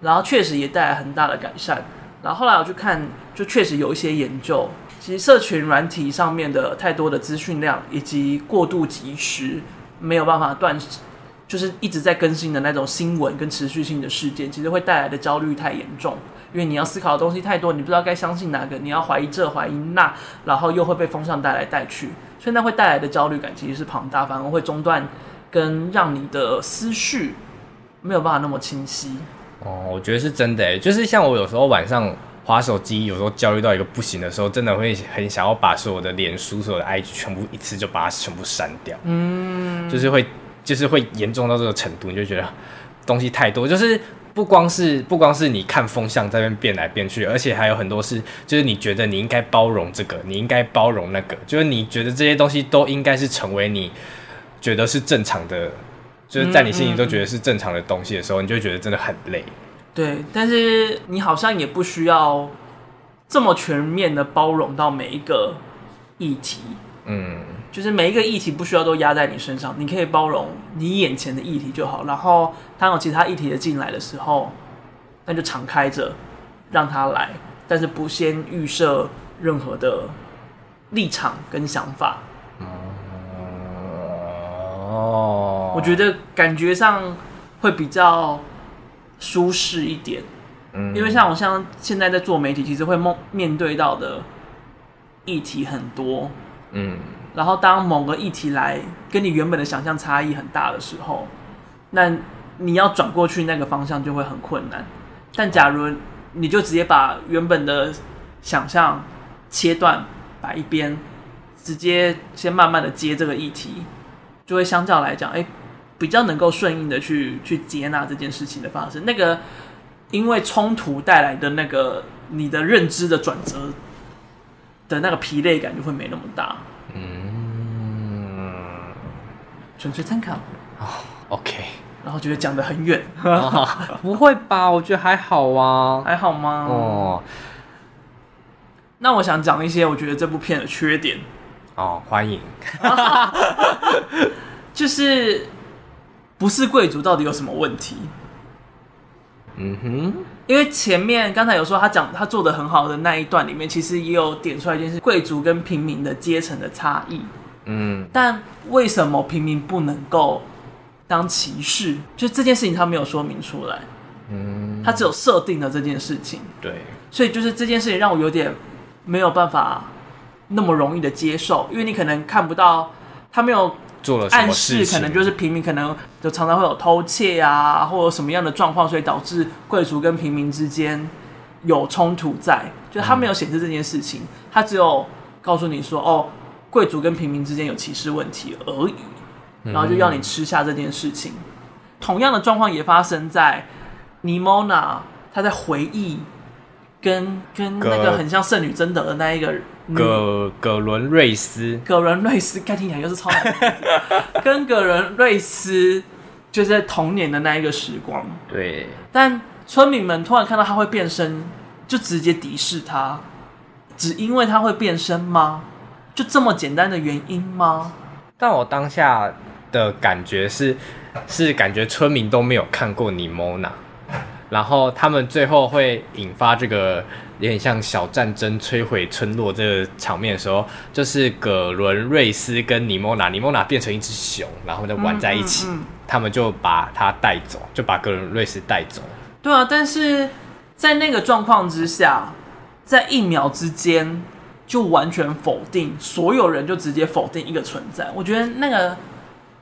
然后确实也带来很大的改善。然后后来我去看，就确实有一些研究，其实社群软体上面的太多的资讯量以及过度及时，没有办法断，就是一直在更新的那种新闻跟持续性的事件，其实会带来的焦虑太严重。因为你要思考的东西太多，你不知道该相信哪个，你要怀疑这怀疑那，然后又会被风向带来带去，所以那会带来的焦虑感其实是庞大，反而会中断跟让你的思绪没有办法那么清晰。哦，我觉得是真的诶，就是像我有时候晚上滑手机，有时候焦虑到一个不行的时候，真的会很想要把所有的脸书、所有的 IG 全部一次就把它全部删掉。嗯，就是会就是会严重到这个程度，你就觉得东西太多，就是。不光是不光是你看风向在那边变来变去，而且还有很多是，就是你觉得你应该包容这个，你应该包容那个，就是你觉得这些东西都应该是成为你觉得是正常的，就是在你心里都觉得是正常的东西的时候，嗯嗯，你就觉得真的很累。对，但是你好像也不需要这么全面的包容到每一个议题。嗯。就是每一个议题不需要都压在你身上，你可以包容你眼前的议题就好。然后当有其他议题的进来的时候，那就敞开着让他来，但是不先预设任何的立场跟想法。哦，我觉得感觉上会比较舒适一点。嗯，因为像我像现在在做媒体，其实会梦面对到的议题很多。嗯。然后，当某个议题来跟你原本的想象差异很大的时候，那你要转过去那个方向就会很困难。但假如你就直接把原本的想象切断摆一边，直接先慢慢的接这个议题，就会相较来讲，哎，比较能够顺应的去去接纳这件事情的发生。那个因为冲突带来的那个你的认知的转折的那个疲累感就会没那么大。纯粹参考哦。OK，然后觉得讲得很远，哦，不会吧？我觉得还好啊，还好吗？哦，那我想讲一些我觉得这部片的缺点。哦，欢迎。就是不是贵族到底有什么问题？嗯哼，因为前面刚才有说他讲他做的很好的那一段里面，其实也有点出来一件事：贵族跟平民的阶层的差异。嗯，但为什么平民不能够当骑士？就这件事情他没有说明出来。嗯，他只有设定了这件事情。对，所以就是这件事情让我有点没有办法那么容易的接受，因为你可能看不到他没有做了暗示，可能就是平民可能就常常会有偷窃啊，或者什么样的状况，所以导致贵族跟平民之间有冲突在，就是他没有显示这件事情，他只有告诉你说哦。贵族跟平民之间有歧视问题而已，然后就要你吃下这件事情。嗯、同样的状况也发生在尼莫娜，她在回忆跟跟那个很像圣女贞德的那一个葛葛伦瑞斯，葛伦瑞斯，该听起来又是超难 跟葛伦瑞斯就是在童年的那一个时光。对，但村民们突然看到他会变身，就直接敌视他，只因为他会变身吗？就这么简单的原因吗？但我当下的感觉是，是感觉村民都没有看过尼莫娜，然后他们最后会引发这个有点像小战争摧毁村落这个场面的时候，就是葛伦瑞斯跟尼莫娜，尼莫娜变成一只熊，然后就玩在一起，嗯嗯嗯，他们就把他带走，就把葛伦瑞斯带走。对啊，但是在那个状况之下，在一秒之间。就完全否定，所有人就直接否定一个存在。我觉得那个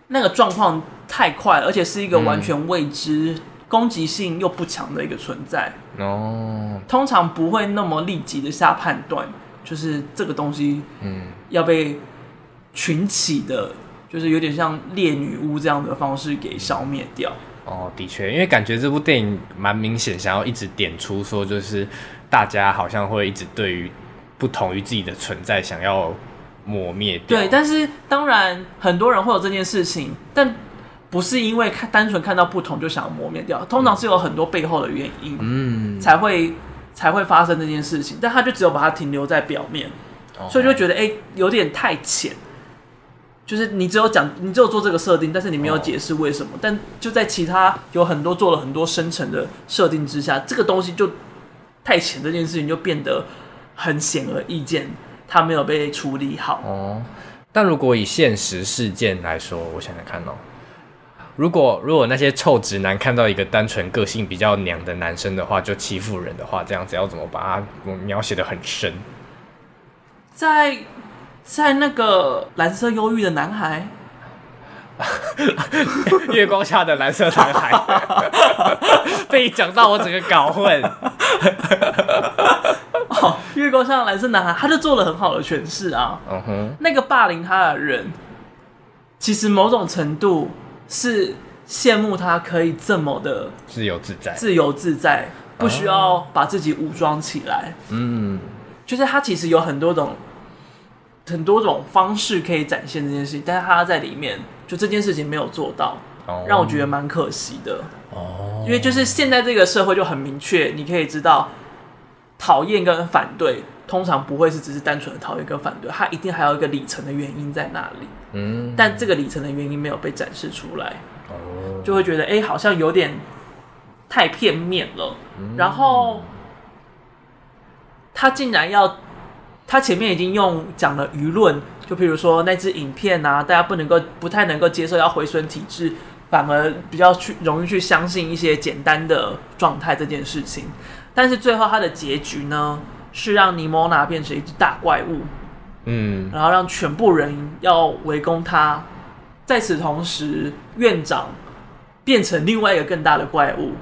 那个状况太快了，而且是一个完全未知、嗯、攻击性又不强的一个存在。哦，通常不会那么立即的下判断，就是这个东西，嗯，要被群起的，就是有点像猎女巫这样的方式给消灭掉。哦，的确，因为感觉这部电影蛮明显，想要一直点出说，就是大家好像会一直对于。不同于自己的存在，想要磨灭掉。对，但是当然很多人会有这件事情，但不是因为看单纯看到不同就想要磨灭掉，通常是有很多背后的原因，嗯，才会才会发生这件事情。但他就只有把它停留在表面，哦、所以就觉得哎、欸，有点太浅。就是你只有讲，你只有做这个设定，但是你没有解释为什么。哦、但就在其他有很多做了很多深层的设定之下，这个东西就太浅，这件事情就变得。很显而易见，他没有被处理好。哦，但如果以现实事件来说，我想想看哦，如果如果那些臭直男看到一个单纯个性比较娘的男生的话，就欺负人的话，这样子要怎么把他描写的很深？在在那个蓝色忧郁的男孩，月光下的蓝色男孩，被讲到我整个搞混。哦，月光下的蓝色男孩，他就做了很好的诠释啊。嗯哼、uh，huh. 那个霸凌他的人，其实某种程度是羡慕他可以这么的自由自在，自由自在，不需要把自己武装起来。嗯、uh，huh. 就是他其实有很多种很多种方式可以展现这件事情，但是他在里面就这件事情没有做到，uh 让我觉得蛮可惜的。哦、uh，huh. 因为就是现在这个社会就很明确，你可以知道。讨厌跟反对通常不会是只是单纯的讨厌跟反对，它一定还有一个里程的原因在那里。嗯，但这个里程的原因没有被展示出来，哦，就会觉得哎、欸，好像有点太片面了。嗯、然后他竟然要，他前面已经用讲了舆论，就比如说那支影片啊，大家不能够不太能够接受要回损体制，反而比较去容易去相信一些简单的状态这件事情。但是最后他的结局呢，是让尼莫娜变成一只大怪物，嗯，然后让全部人要围攻他。在此同时，院长变成另外一个更大的怪物，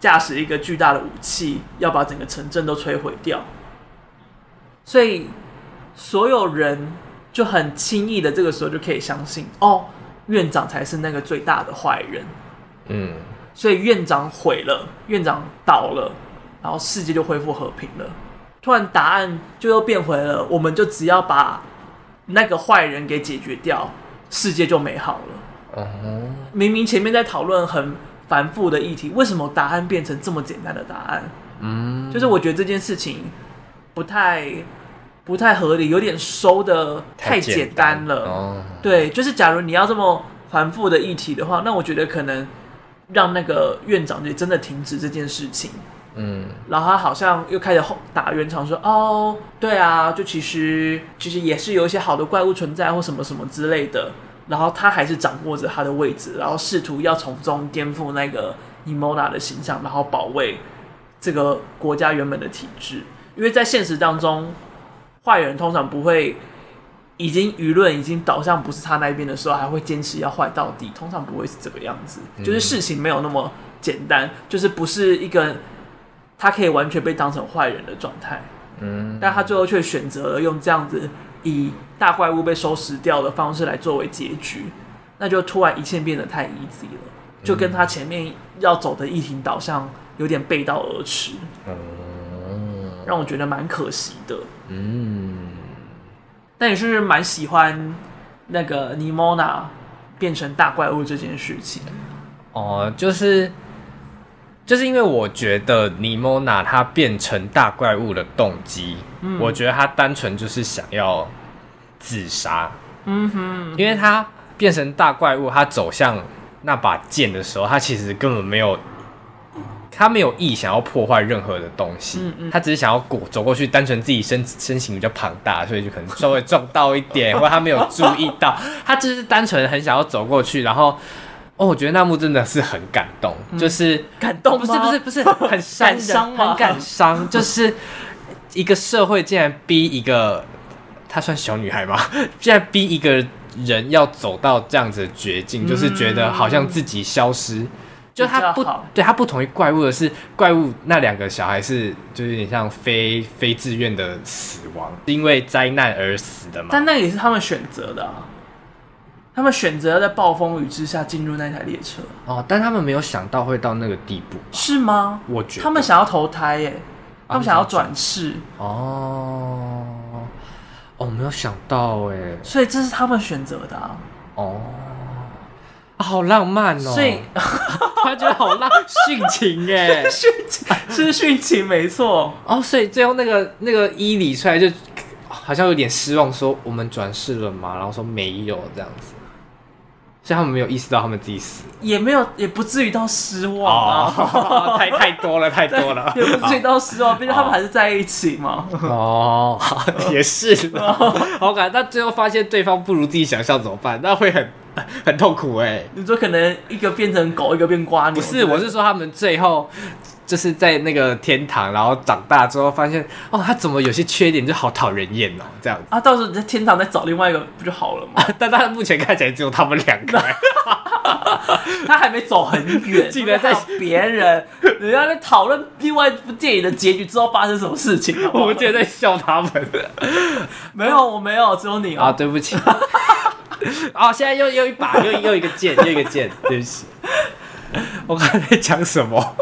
驾驶一个巨大的武器，要把整个城镇都摧毁掉。所以所有人就很轻易的这个时候就可以相信，哦，院长才是那个最大的坏人。嗯，所以院长毁了，院长倒了。然后世界就恢复和平了，突然答案就又变回了，我们就只要把那个坏人给解决掉，世界就美好了。Uh. 明明前面在讨论很繁复的议题，为什么答案变成这么简单的答案？嗯、uh，huh. 就是我觉得这件事情不太不太合理，有点收的太简单了。单 uh. 对，就是假如你要这么繁复的议题的话，那我觉得可能让那个院长也真的停止这件事情。嗯，然后他好像又开始打圆场，说：“哦，对啊，就其实其实也是有一些好的怪物存在，或什么什么之类的。然后他还是掌握着他的位置，然后试图要从中颠覆那个尼莫娜的形象，然后保卫这个国家原本的体制。因为在现实当中，坏人通常不会已经舆论已经导向不是他那边的时候，还会坚持要坏到底。通常不会是这个样子，就是事情没有那么简单，就是不是一个他可以完全被当成坏人的状态。嗯，但他最后却选择了用这样子以大怪物被收拾掉的方式来作为结局，那就突然一切变得太 easy 了，就跟他前面要走的议题导向有点背道而驰，嗯，让我觉得蛮可惜的。嗯，但也是蛮喜欢那个尼莫娜变成大怪物这件事情。哦，就是。就是因为我觉得尼莫娜她变成大怪物的动机，嗯，我觉得她单纯就是想要自杀。嗯哼，因为她变成大怪物，她走向那把剑的时候，她其实根本没有，她没有意想要破坏任何的东西，嗯嗯，她只是想要过走过去，单纯自己身身形比较庞大，所以就可能稍微撞到一点，或者她没有注意到，她只是单纯很想要走过去，然后。哦，我觉得那幕真的是很感动，嗯、就是感动，不是不是不是很 伤伤，很感伤，就是一个社会竟然逼一个，她算小女孩吗？竟然逼一个人要走到这样子的绝境，嗯、就是觉得好像自己消失，就他不对，他不同于怪物的是，怪物那两个小孩是就是有点像非非自愿的死亡，因为灾难而死的嘛，但那也是他们选择的啊。他们选择在暴风雨之下进入那台列车。哦，但他们没有想到会到那个地步，是吗？我觉得。他们想要投胎耶，他们想要转世。哦，哦，没有想到哎，所以这是他们选择的啊，哦，好浪漫哦，所以 他觉得好浪殉情哎，殉情？是殉情？没错。哦，所以最后那个那个伊里出来就好像有点失望，说我们转世了吗？然后说没有这样子。所以他们没有意识到他们自己死，也没有，也不至于到失望啊，哦、太太多了，太多了，也不至于到失望，毕竟他们还是在一起嘛。哦，也是，好感，那最后发现对方不如自己想象怎么办？那会很很痛苦哎、欸。你说可能一个变成狗，一个变瓜牛？不是，我是说他们最后。就是在那个天堂，然后长大之后发现，哦，他怎么有些缺点就好讨人厌哦，这样子。啊，到时候你在天堂再找另外一个不就好了吗？但他目前看起来只有他们两个，他还没走很远，竟然在别人，人家在讨论另外一部电影的结局之后发生什么事情，我们竟然在笑他们，没有，我没有，只有你啊，对不起，哦，现在又又一把，又又一个剑，又一个剑，对不起，我刚才在讲什么？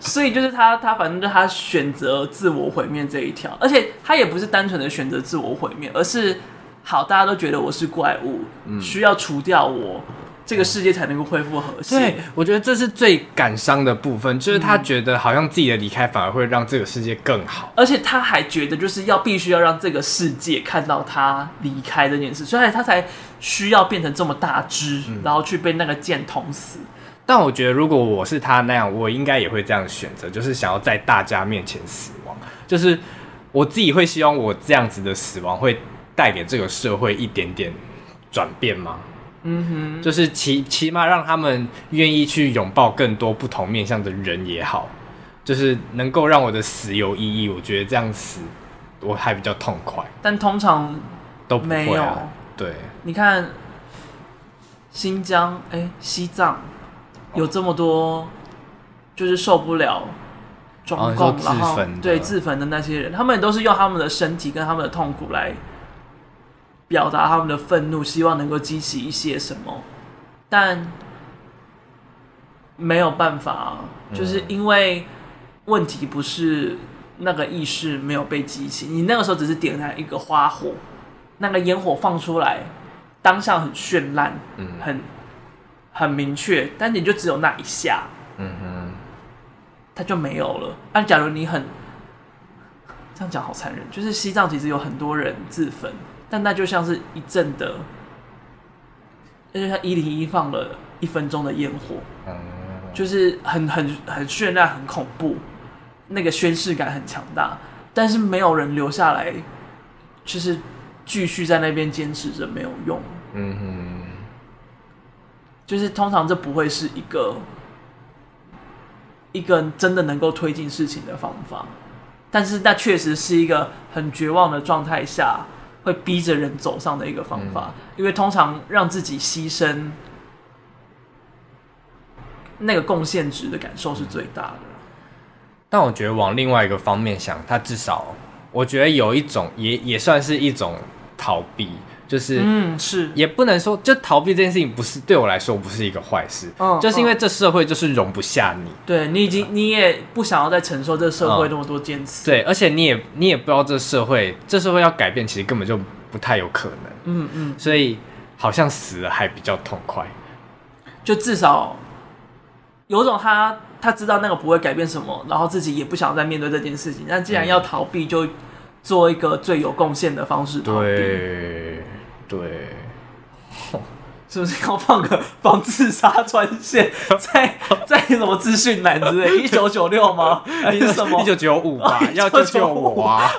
所以就是他，他反正就他选择自我毁灭这一条，而且他也不是单纯的选择自我毁灭，而是好，大家都觉得我是怪物，嗯、需要除掉我，这个世界才能够恢复和谐。对，我觉得这是最感伤的部分，就是他觉得好像自己的离开反而会让这个世界更好，而且他还觉得就是要必须要让这个世界看到他离开这件事，所以他才需要变成这么大只，嗯、然后去被那个剑捅死。但我觉得，如果我是他那样，我应该也会这样选择，就是想要在大家面前死亡。就是我自己会希望我这样子的死亡会带给这个社会一点点转变吗？嗯哼，就是起起码让他们愿意去拥抱更多不同面向的人也好，就是能够让我的死有意义。我觉得这样死我还比较痛快。但通常都不会啊，没有。对，你看新疆，哎、欸，西藏。有这么多，就是受不了中共，然后对自焚的那些人，他们也都是用他们的身体跟他们的痛苦来表达他们的愤怒，希望能够激起一些什么，但没有办法，就是因为问题不是那个意识没有被激起，你那个时候只是点燃一个花火，那个烟火放出来，当下很绚烂，嗯。很。很明确，但你就只有那一下，嗯哼，它就没有了。那假如你很这样讲好残忍，就是西藏其实有很多人自焚，但那就像是一阵的，那就像一零一放了一分钟的烟火，嗯，就是很很很绚烂、很恐怖，那个宣誓感很强大，但是没有人留下来，就是继续在那边坚持着，没有用，嗯哼。就是通常这不会是一个一个真的能够推进事情的方法，但是那确实是一个很绝望的状态下会逼着人走上的一个方法，嗯、因为通常让自己牺牲那个贡献值的感受是最大的。但我觉得往另外一个方面想，它至少我觉得有一种也也算是一种逃避。就是，嗯，是，也不能说就逃避这件事情，不是对我来说不是一个坏事，嗯，就是因为这社会就是容不下你，对你已经你也不想要再承受这社会那么多坚持，对，而且你也你也不知道这社会这社会要改变，其实根本就不太有可能，嗯嗯，所以好像死了还比较痛快，就至少有种他他知道那个不会改变什么，然后自己也不想再面对这件事情，那既然要逃避，就做一个最有贡献的方式逃避，对。对，是不是要放个防自杀专线 在在什么资讯栏之类？一九九六吗？还是什么？一九九五吧？要救救我啊！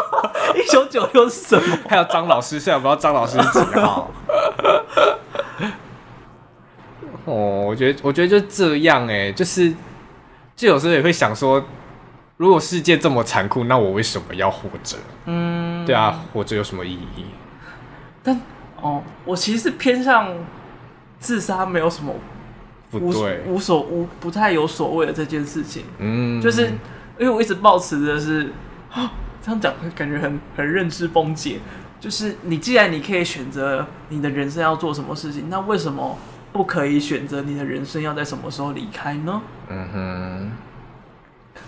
一九九六是什么？还有张老师，虽然不知道张老师是几号。哦，我觉得，我觉得就这样哎、欸，就是，就有时候也会想说，如果世界这么残酷，那我为什么要活着？嗯，对啊，活着有什么意义？但哦，我其实是偏向自杀，没有什么无不对无所无不太有所谓的这件事情。嗯，就是因为我一直抱持的是，这样讲感觉很很认知崩解。就是你既然你可以选择你的人生要做什么事情，那为什么不可以选择你的人生要在什么时候离开呢？嗯哼，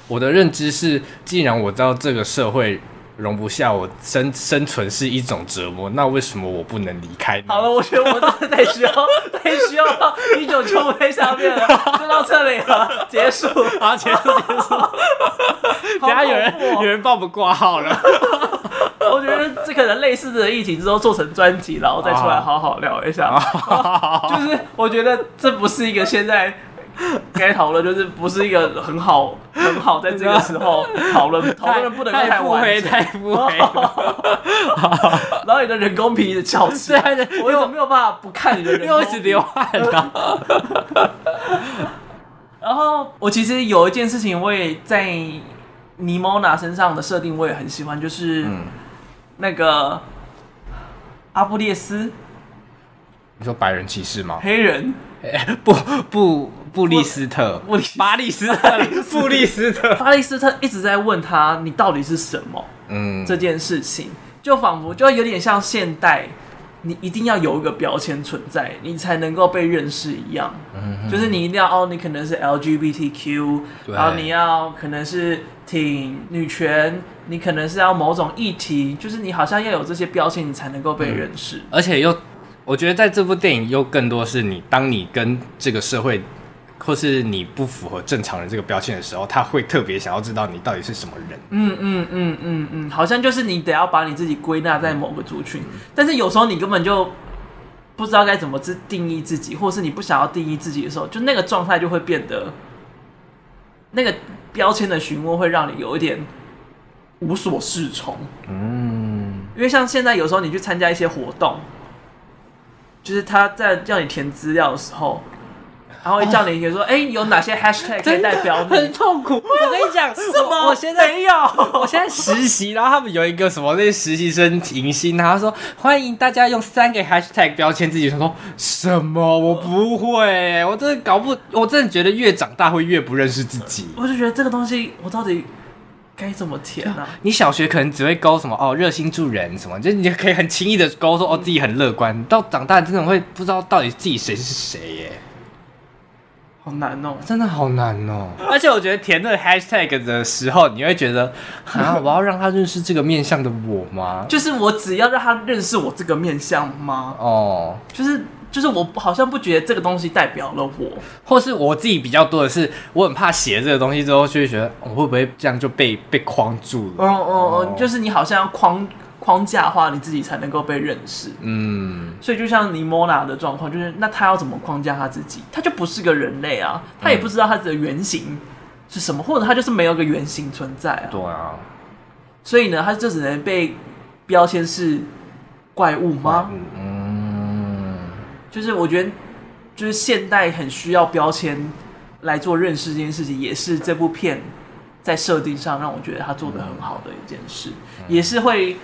我的认知是，既然我知道这个社会。容不下我生生存是一种折磨，那为什么我不能离开呢？好了，我觉得我真的太需要，太需要到一九九五下面了，就到这里了，结束，好，结束，结束。等下有人有人帮我们挂号了。我觉得这可能类似的疫情之后做成专辑，然后再出来好好聊一下。就是我觉得这不是一个现在。该讨论就是不是一个很好很好在这个时候讨论讨论不能太完美太不黑，然后你的人工皮的翘起，我有没有办法不看你的人工皮？因为一直流汗然后我其实有一件事情，我也在尼莫娜身上的设定，我也很喜欢，就是那个阿布列斯。你说白人骑士吗？黑人？不不。布利斯特，布巴利斯特，布利斯特，巴利斯特一直在问他：“你到底是什么？”嗯，这件事情就仿佛就有点像现代，你一定要有一个标签存在，你才能够被认识一样。嗯，就是你一定要哦，你可能是 LGBTQ，然后你要可能是挺女权，你可能是要某种议题，就是你好像要有这些标签，你才能够被认识。嗯，而且又，我觉得在这部电影又更多是你，当你跟这个社会。或是你不符合正常人这个标签的时候，他会特别想要知道你到底是什么人。嗯嗯嗯嗯嗯，好像就是你得要把你自己归纳在某个族群，但是有时候你根本就不知道该怎么自定义自己，或是你不想要定义自己的时候，就那个状态就会变得，那个标签的询问会让你有一点无所适从。嗯，因为像现在有时候你去参加一些活动，就是他在叫你填资料的时候。然后一叫你，比如说，哎，有哪些 hashtag 可以代表你？很痛苦。我跟你讲，什么？我现在没有，我现在实习，然后他们有一个什么那实习生迎新，然后说欢迎大家用三个 hashtag 标签自己。他说什么？我不会，我真的搞不，我真的觉得越长大会越不认识自己。我就觉得这个东西，我到底该怎么填呢？你小学可能只会勾什么哦，热心助人什么，就你可以很轻易的勾说哦，自己很乐观。到长大真的会不知道到底自己谁是谁耶。好难哦，真的好难哦！而且我觉得填那个 hashtag 的时候，你会觉得 啊，我要让他认识这个面相的我吗？就是我只要让他认识我这个面相吗？哦，就是就是我好像不觉得这个东西代表了我，或是我自己比较多的是，我很怕写这个东西之后，就会觉得我会不会这样就被被框住了？哦哦哦，就是你好像要框。框架化，你自己才能够被认识。嗯，所以就像尼莫娜的状况，就是那他要怎么框架他自己？他就不是个人类啊，他也不知道他的原型是什么，或者他就是没有个原型存在啊。对啊，所以呢，他就只能被标签是怪物吗？嗯，就是我觉得，就是现代很需要标签来做认识这件事情，也是这部片在设定上让我觉得他做的很好的一件事，嗯、也是会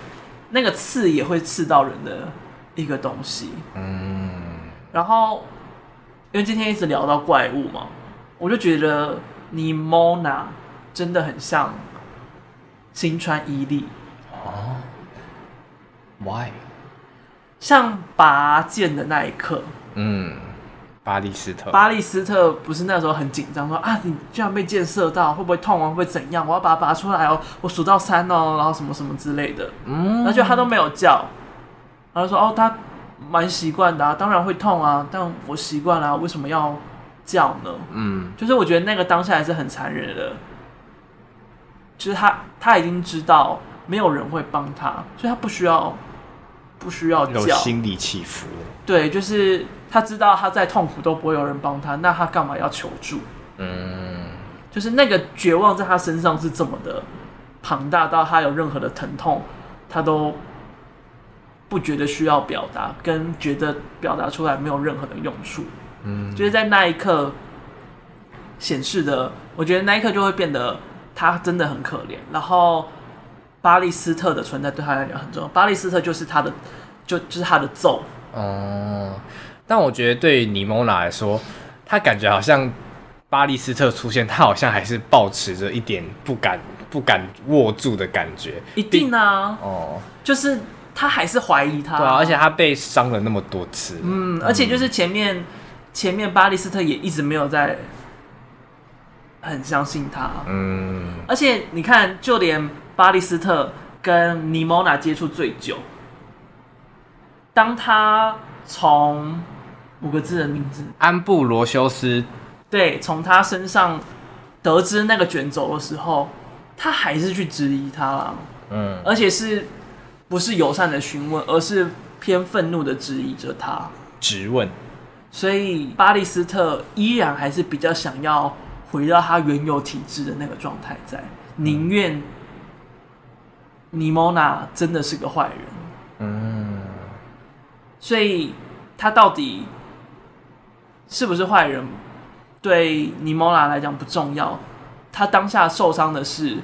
那个刺也会刺到人的一个东西。嗯，然后因为今天一直聊到怪物嘛，我就觉得妮莫娜真的很像新川伊利哦。Why？像拔剑的那一刻，嗯，巴利斯特，巴利斯特不是那时候很紧张，说啊，你居然被箭射到，会不会痛啊？会不会怎样？我要把它拔出来哦，我数到三哦，然后什么什么之类的，嗯，而且他都没有叫，然后说哦，他蛮习惯的啊，当然会痛啊，但我习惯了，为什么要叫呢？嗯，就是我觉得那个当下还是很残忍的，就是他他已经知道没有人会帮他，所以他不需要。不需要叫，有心理起伏。对，就是他知道他再痛苦都不会有人帮他，那他干嘛要求助？嗯，就是那个绝望在他身上是这么的庞大，到他有任何的疼痛，他都不觉得需要表达，跟觉得表达出来没有任何的用处。嗯，就是在那一刻显示的，我觉得那一刻就会变得他真的很可怜，然后。巴利斯特的存在对他来讲很重要。巴利斯特就是他的，就就是他的咒。哦、嗯，但我觉得对于妮莫娜来说，他感觉好像巴利斯特出现，他好像还是抱持着一点不敢、不敢握住的感觉。一定啊，哦，就是他还是怀疑他。对啊，而且他被伤了那么多次。嗯，而且就是前面、嗯、前面巴利斯特也一直没有在很相信他。嗯，而且你看，就连。巴利斯特跟尼莫娜接触最久。当他从五个字的名字安布罗修斯，对，从他身上得知那个卷轴的时候，他还是去质疑他了。嗯，而且是不是友善的询问，而是偏愤怒的质疑着他。质问。所以巴利斯特依然还是比较想要回到他原有体质的那个状态，在宁愿。妮莫娜真的是个坏人，嗯，所以他到底是不是坏人，对尼莫娜来讲不重要。他当下受伤的是，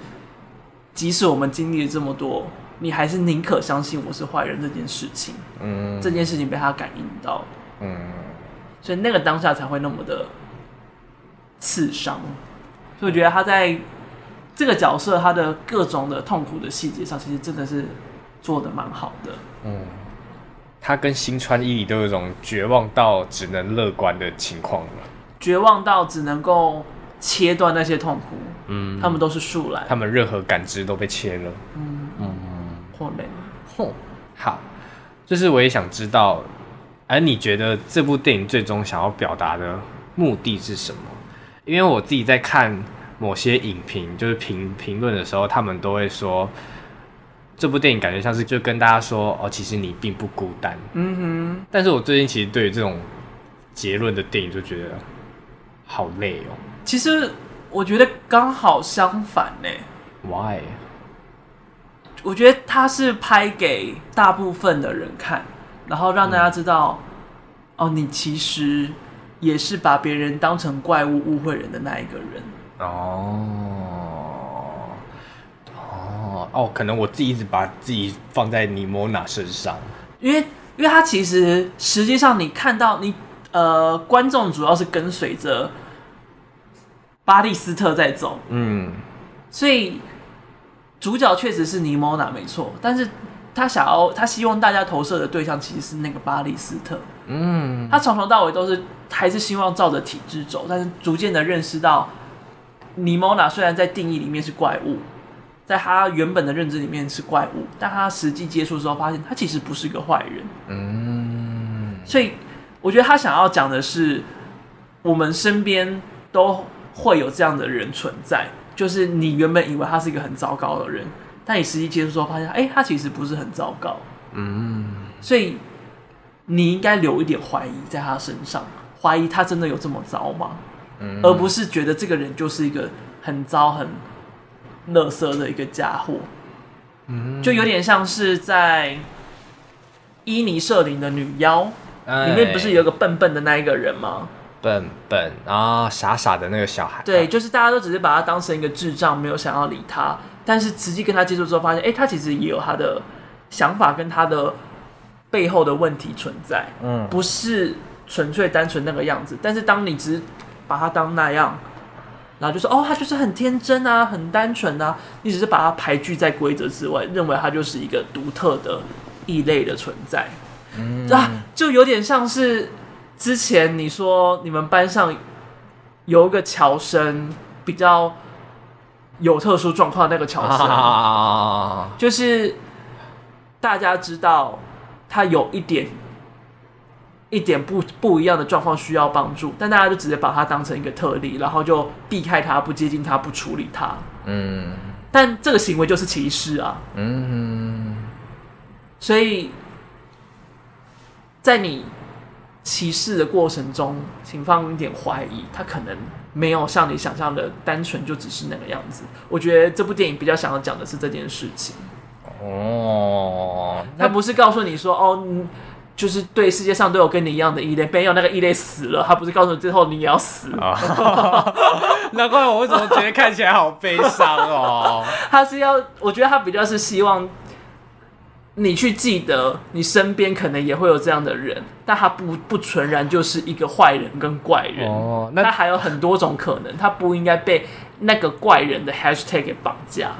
即使我们经历了这么多，你还是宁可相信我是坏人这件事情。嗯，这件事情被他感应到，嗯，所以那个当下才会那么的刺伤。所以我觉得他在。这个角色他的各种的痛苦的细节上，其实真的是做的蛮好的。嗯，他跟新川伊里都有一种绝望到只能乐观的情况了。绝望到只能够切断那些痛苦。嗯，他们都是树懒，他们任何感知都被切了。嗯嗯，后面，哼，好，就是我也想知道，而你觉得这部电影最终想要表达的目的是什么？因为我自己在看。某些影评就是评评论的时候，他们都会说这部电影感觉像是就跟大家说哦，其实你并不孤单。嗯哼。但是我最近其实对于这种结论的电影就觉得好累哦。其实我觉得刚好相反呢。Why？我觉得他是拍给大部分的人看，然后让大家知道，嗯、哦，你其实也是把别人当成怪物、误会人的那一个人。哦，哦，哦，可能我自己一直把自己放在尼莫娜身上，因为，因为他其实实际上你看到你呃，观众主要是跟随着巴利斯特在走，嗯，所以主角确实是尼莫娜没错，但是他想要他希望大家投射的对象其实是那个巴利斯特，嗯，他从头到尾都是还是希望照着体制走，但是逐渐的认识到。妮莫娜虽然在定义里面是怪物，在他原本的认知里面是怪物，但他实际接触之后发现他其实不是个坏人。嗯，所以我觉得他想要讲的是，我们身边都会有这样的人存在，就是你原本以为他是一个很糟糕的人，但你实际接触之后发现，哎，他其实不是很糟糕。嗯，所以你应该留一点怀疑在他身上，怀疑他真的有这么糟吗？而不是觉得这个人就是一个很糟、很垃圾的一个家伙，嗯，就有点像是在伊尼舍林的女妖里面，不是有个笨笨的那一个人吗？笨笨然后傻傻的那个小孩。对，就是大家都只是把他当成一个智障，没有想要理他。但是实际跟他接触之后，发现，哎，他其实也有他的想法跟他的背后的问题存在。嗯，不是纯粹单纯那个样子。但是当你只把他当那样，然后就说，哦，他就是很天真啊，很单纯啊，你只是把他排拒在规则之外，认为他就是一个独特的异类的存在。嗯，啊，就有点像是。之前你说你们班上有一个乔生比较有特殊状况，那个乔生，啊、就是大家知道他有一点一点不不一样的状况需要帮助，但大家就直接把它当成一个特例，然后就避开它，不接近它，不处理它。嗯，但这个行为就是歧视啊。嗯，所以在你。歧视的过程中，请放一点怀疑，他可能没有像你想象的单纯，就只是那个样子。我觉得这部电影比较想要讲的是这件事情。哦，他不是告诉你说，哦，就是对世界上都有跟你一样的异类，没有那个异类死了，他不是告诉你最后你也要死。哦、难怪我为什么觉得看起来好悲伤哦。他是要，我觉得他比较是希望。你去记得，你身边可能也会有这样的人，但他不不纯然就是一个坏人跟怪人哦，那他还有很多种可能，他不应该被那个怪人的 hashtag 给绑架。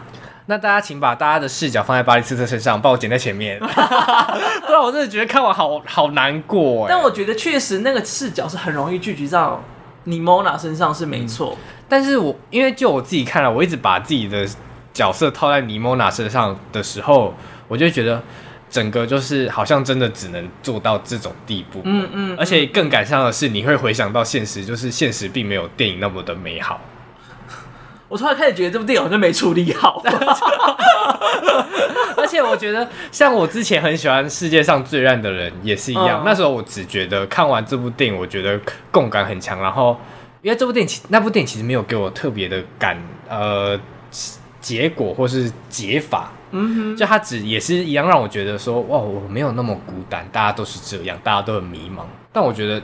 那大家请把大家的视角放在巴黎斯特身上，帮我剪在前面，不然我真的觉得看完好好难过。但我觉得确实那个视角是很容易聚集到尼莫娜身上是没错，嗯，但是我因为就我自己看了，我一直把自己的角色套在尼莫娜身上的时候。我就觉得，整个就是好像真的只能做到这种地步，嗯嗯，而且更感伤的是，你会回想到现实，就是现实并没有电影那么的美好。我突然开始觉得这部电影好像没处理好，而且我觉得像我之前很喜欢《世界上最烂的人》也是一样，那时候我只觉得看完这部电影，我觉得共感很强，然后因为这部电影其那部电影其实没有给我特别的感，呃，结果或是解法。嗯哼，就他只也是一样让我觉得说，哇，我没有那么孤单，大家都是这样，大家都很迷茫。但我觉得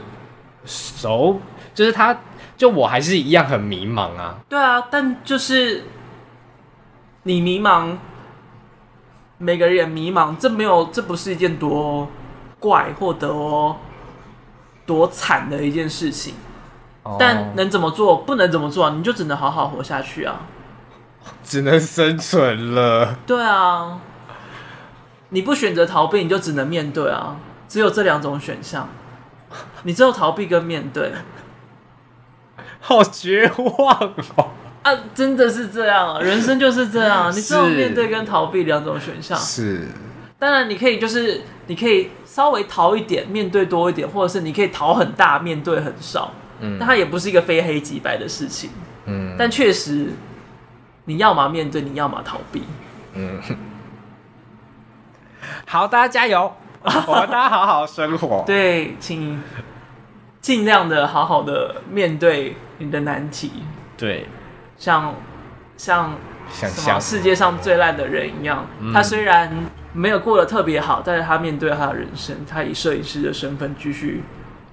，so 就是他，就我还是一样很迷茫啊。对啊，但就是你迷茫，每个人也迷茫，这没有，这不是一件多怪或多多惨的一件事情。Oh. 但能怎么做？不能怎么做？你就只能好好活下去啊。只能生存了。对啊，你不选择逃避，你就只能面对啊。只有这两种选项，你只有逃避跟面对。好绝望哦！啊，真的是这样啊，人生就是这样，你只有面对跟逃避两种选项。是，当然你可以就是你可以稍微逃一点，面对多一点，或者是你可以逃很大，面对很少。嗯，但它也不是一个非黑即白的事情。嗯，但确实。你要么面对，你要么逃避。嗯，好，大家加油！我们大家好好生活。对，请尽量的好好的面对你的难题。对，像像什么世界上最烂的人一样，嗯、他虽然没有过得特别好，但是他面对他的人生，他以摄影师的身份继续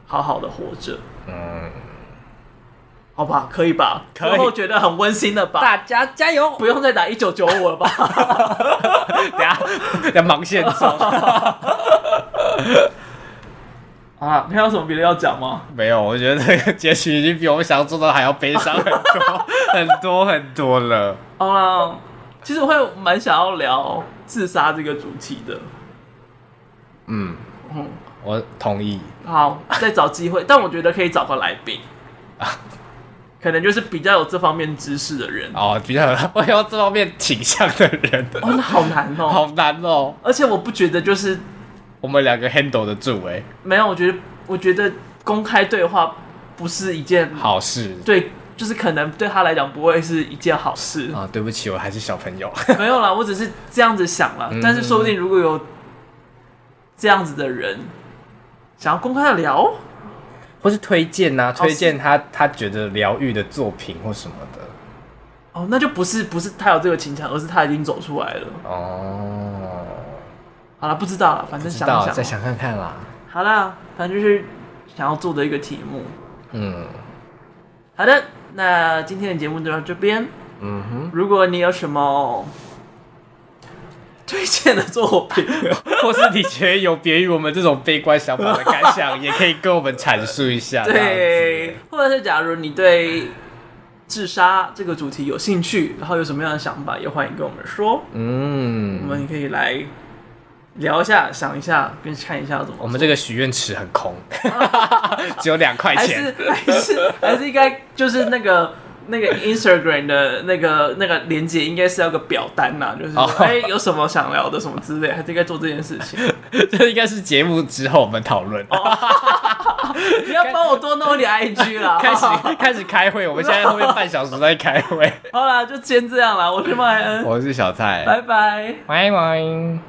好好的活着。嗯。好吧，可以吧？可以。然后觉得很温馨了吧？大家加油！不用再打一九九五了吧？等下要忙线中。啊，你还有什么别的要讲吗？没有，我觉得这个结局已经比我们想象中的还要悲伤很多很多很多了。好啦，其实我会蛮想要聊自杀这个主题的。嗯嗯，我同意。好，再找机会，但我觉得可以找个来宾啊。可能就是比较有这方面知识的人哦，比较有 有这方面倾向的人哦，那好难哦，好难哦，而且我不觉得就是我们两个 handle 得住哎，没有，我觉得我觉得公开对话不是一件好事，对，就是可能对他来讲不会是一件好事啊。对不起，我还是小朋友，没有啦，我只是这样子想了，但是说不定如果有这样子的人想要公开的聊。或是推荐呐、啊，推荐他他觉得疗愈的作品或什么的。哦，那就不是不是他有这个倾向，而是他已经走出来了。哦，好了，不知道了，反正想想，再想看看啦。好啦，反正就是想要做的一个题目。嗯，好的，那今天的节目就到这边。嗯哼，如果你有什么推荐的作品，或是你觉得有别于我们这种悲观想法的感想，也可以跟我们阐述一下。对，或者是假如你对自杀这个主题有兴趣，然后有什么样的想法，也欢迎跟我们说。嗯，我们也可以来聊一下，想一下，跟看一下怎么。我们这个许愿池很空，只有两块钱，还是还是还是应该就是那个那个 Instagram 的那个那个连接，应该是要个表单呐、啊，就是哎、oh. 欸、有什么想聊的什么之类，还是应该做这件事情。这应该是节目之后我们讨论。Oh. 你要帮我多弄点 IG 啦，开始开始开会，我们现在后面半小时在开会。好啦，就先这样啦，我是麦恩，我是小蔡，拜拜，拜拜。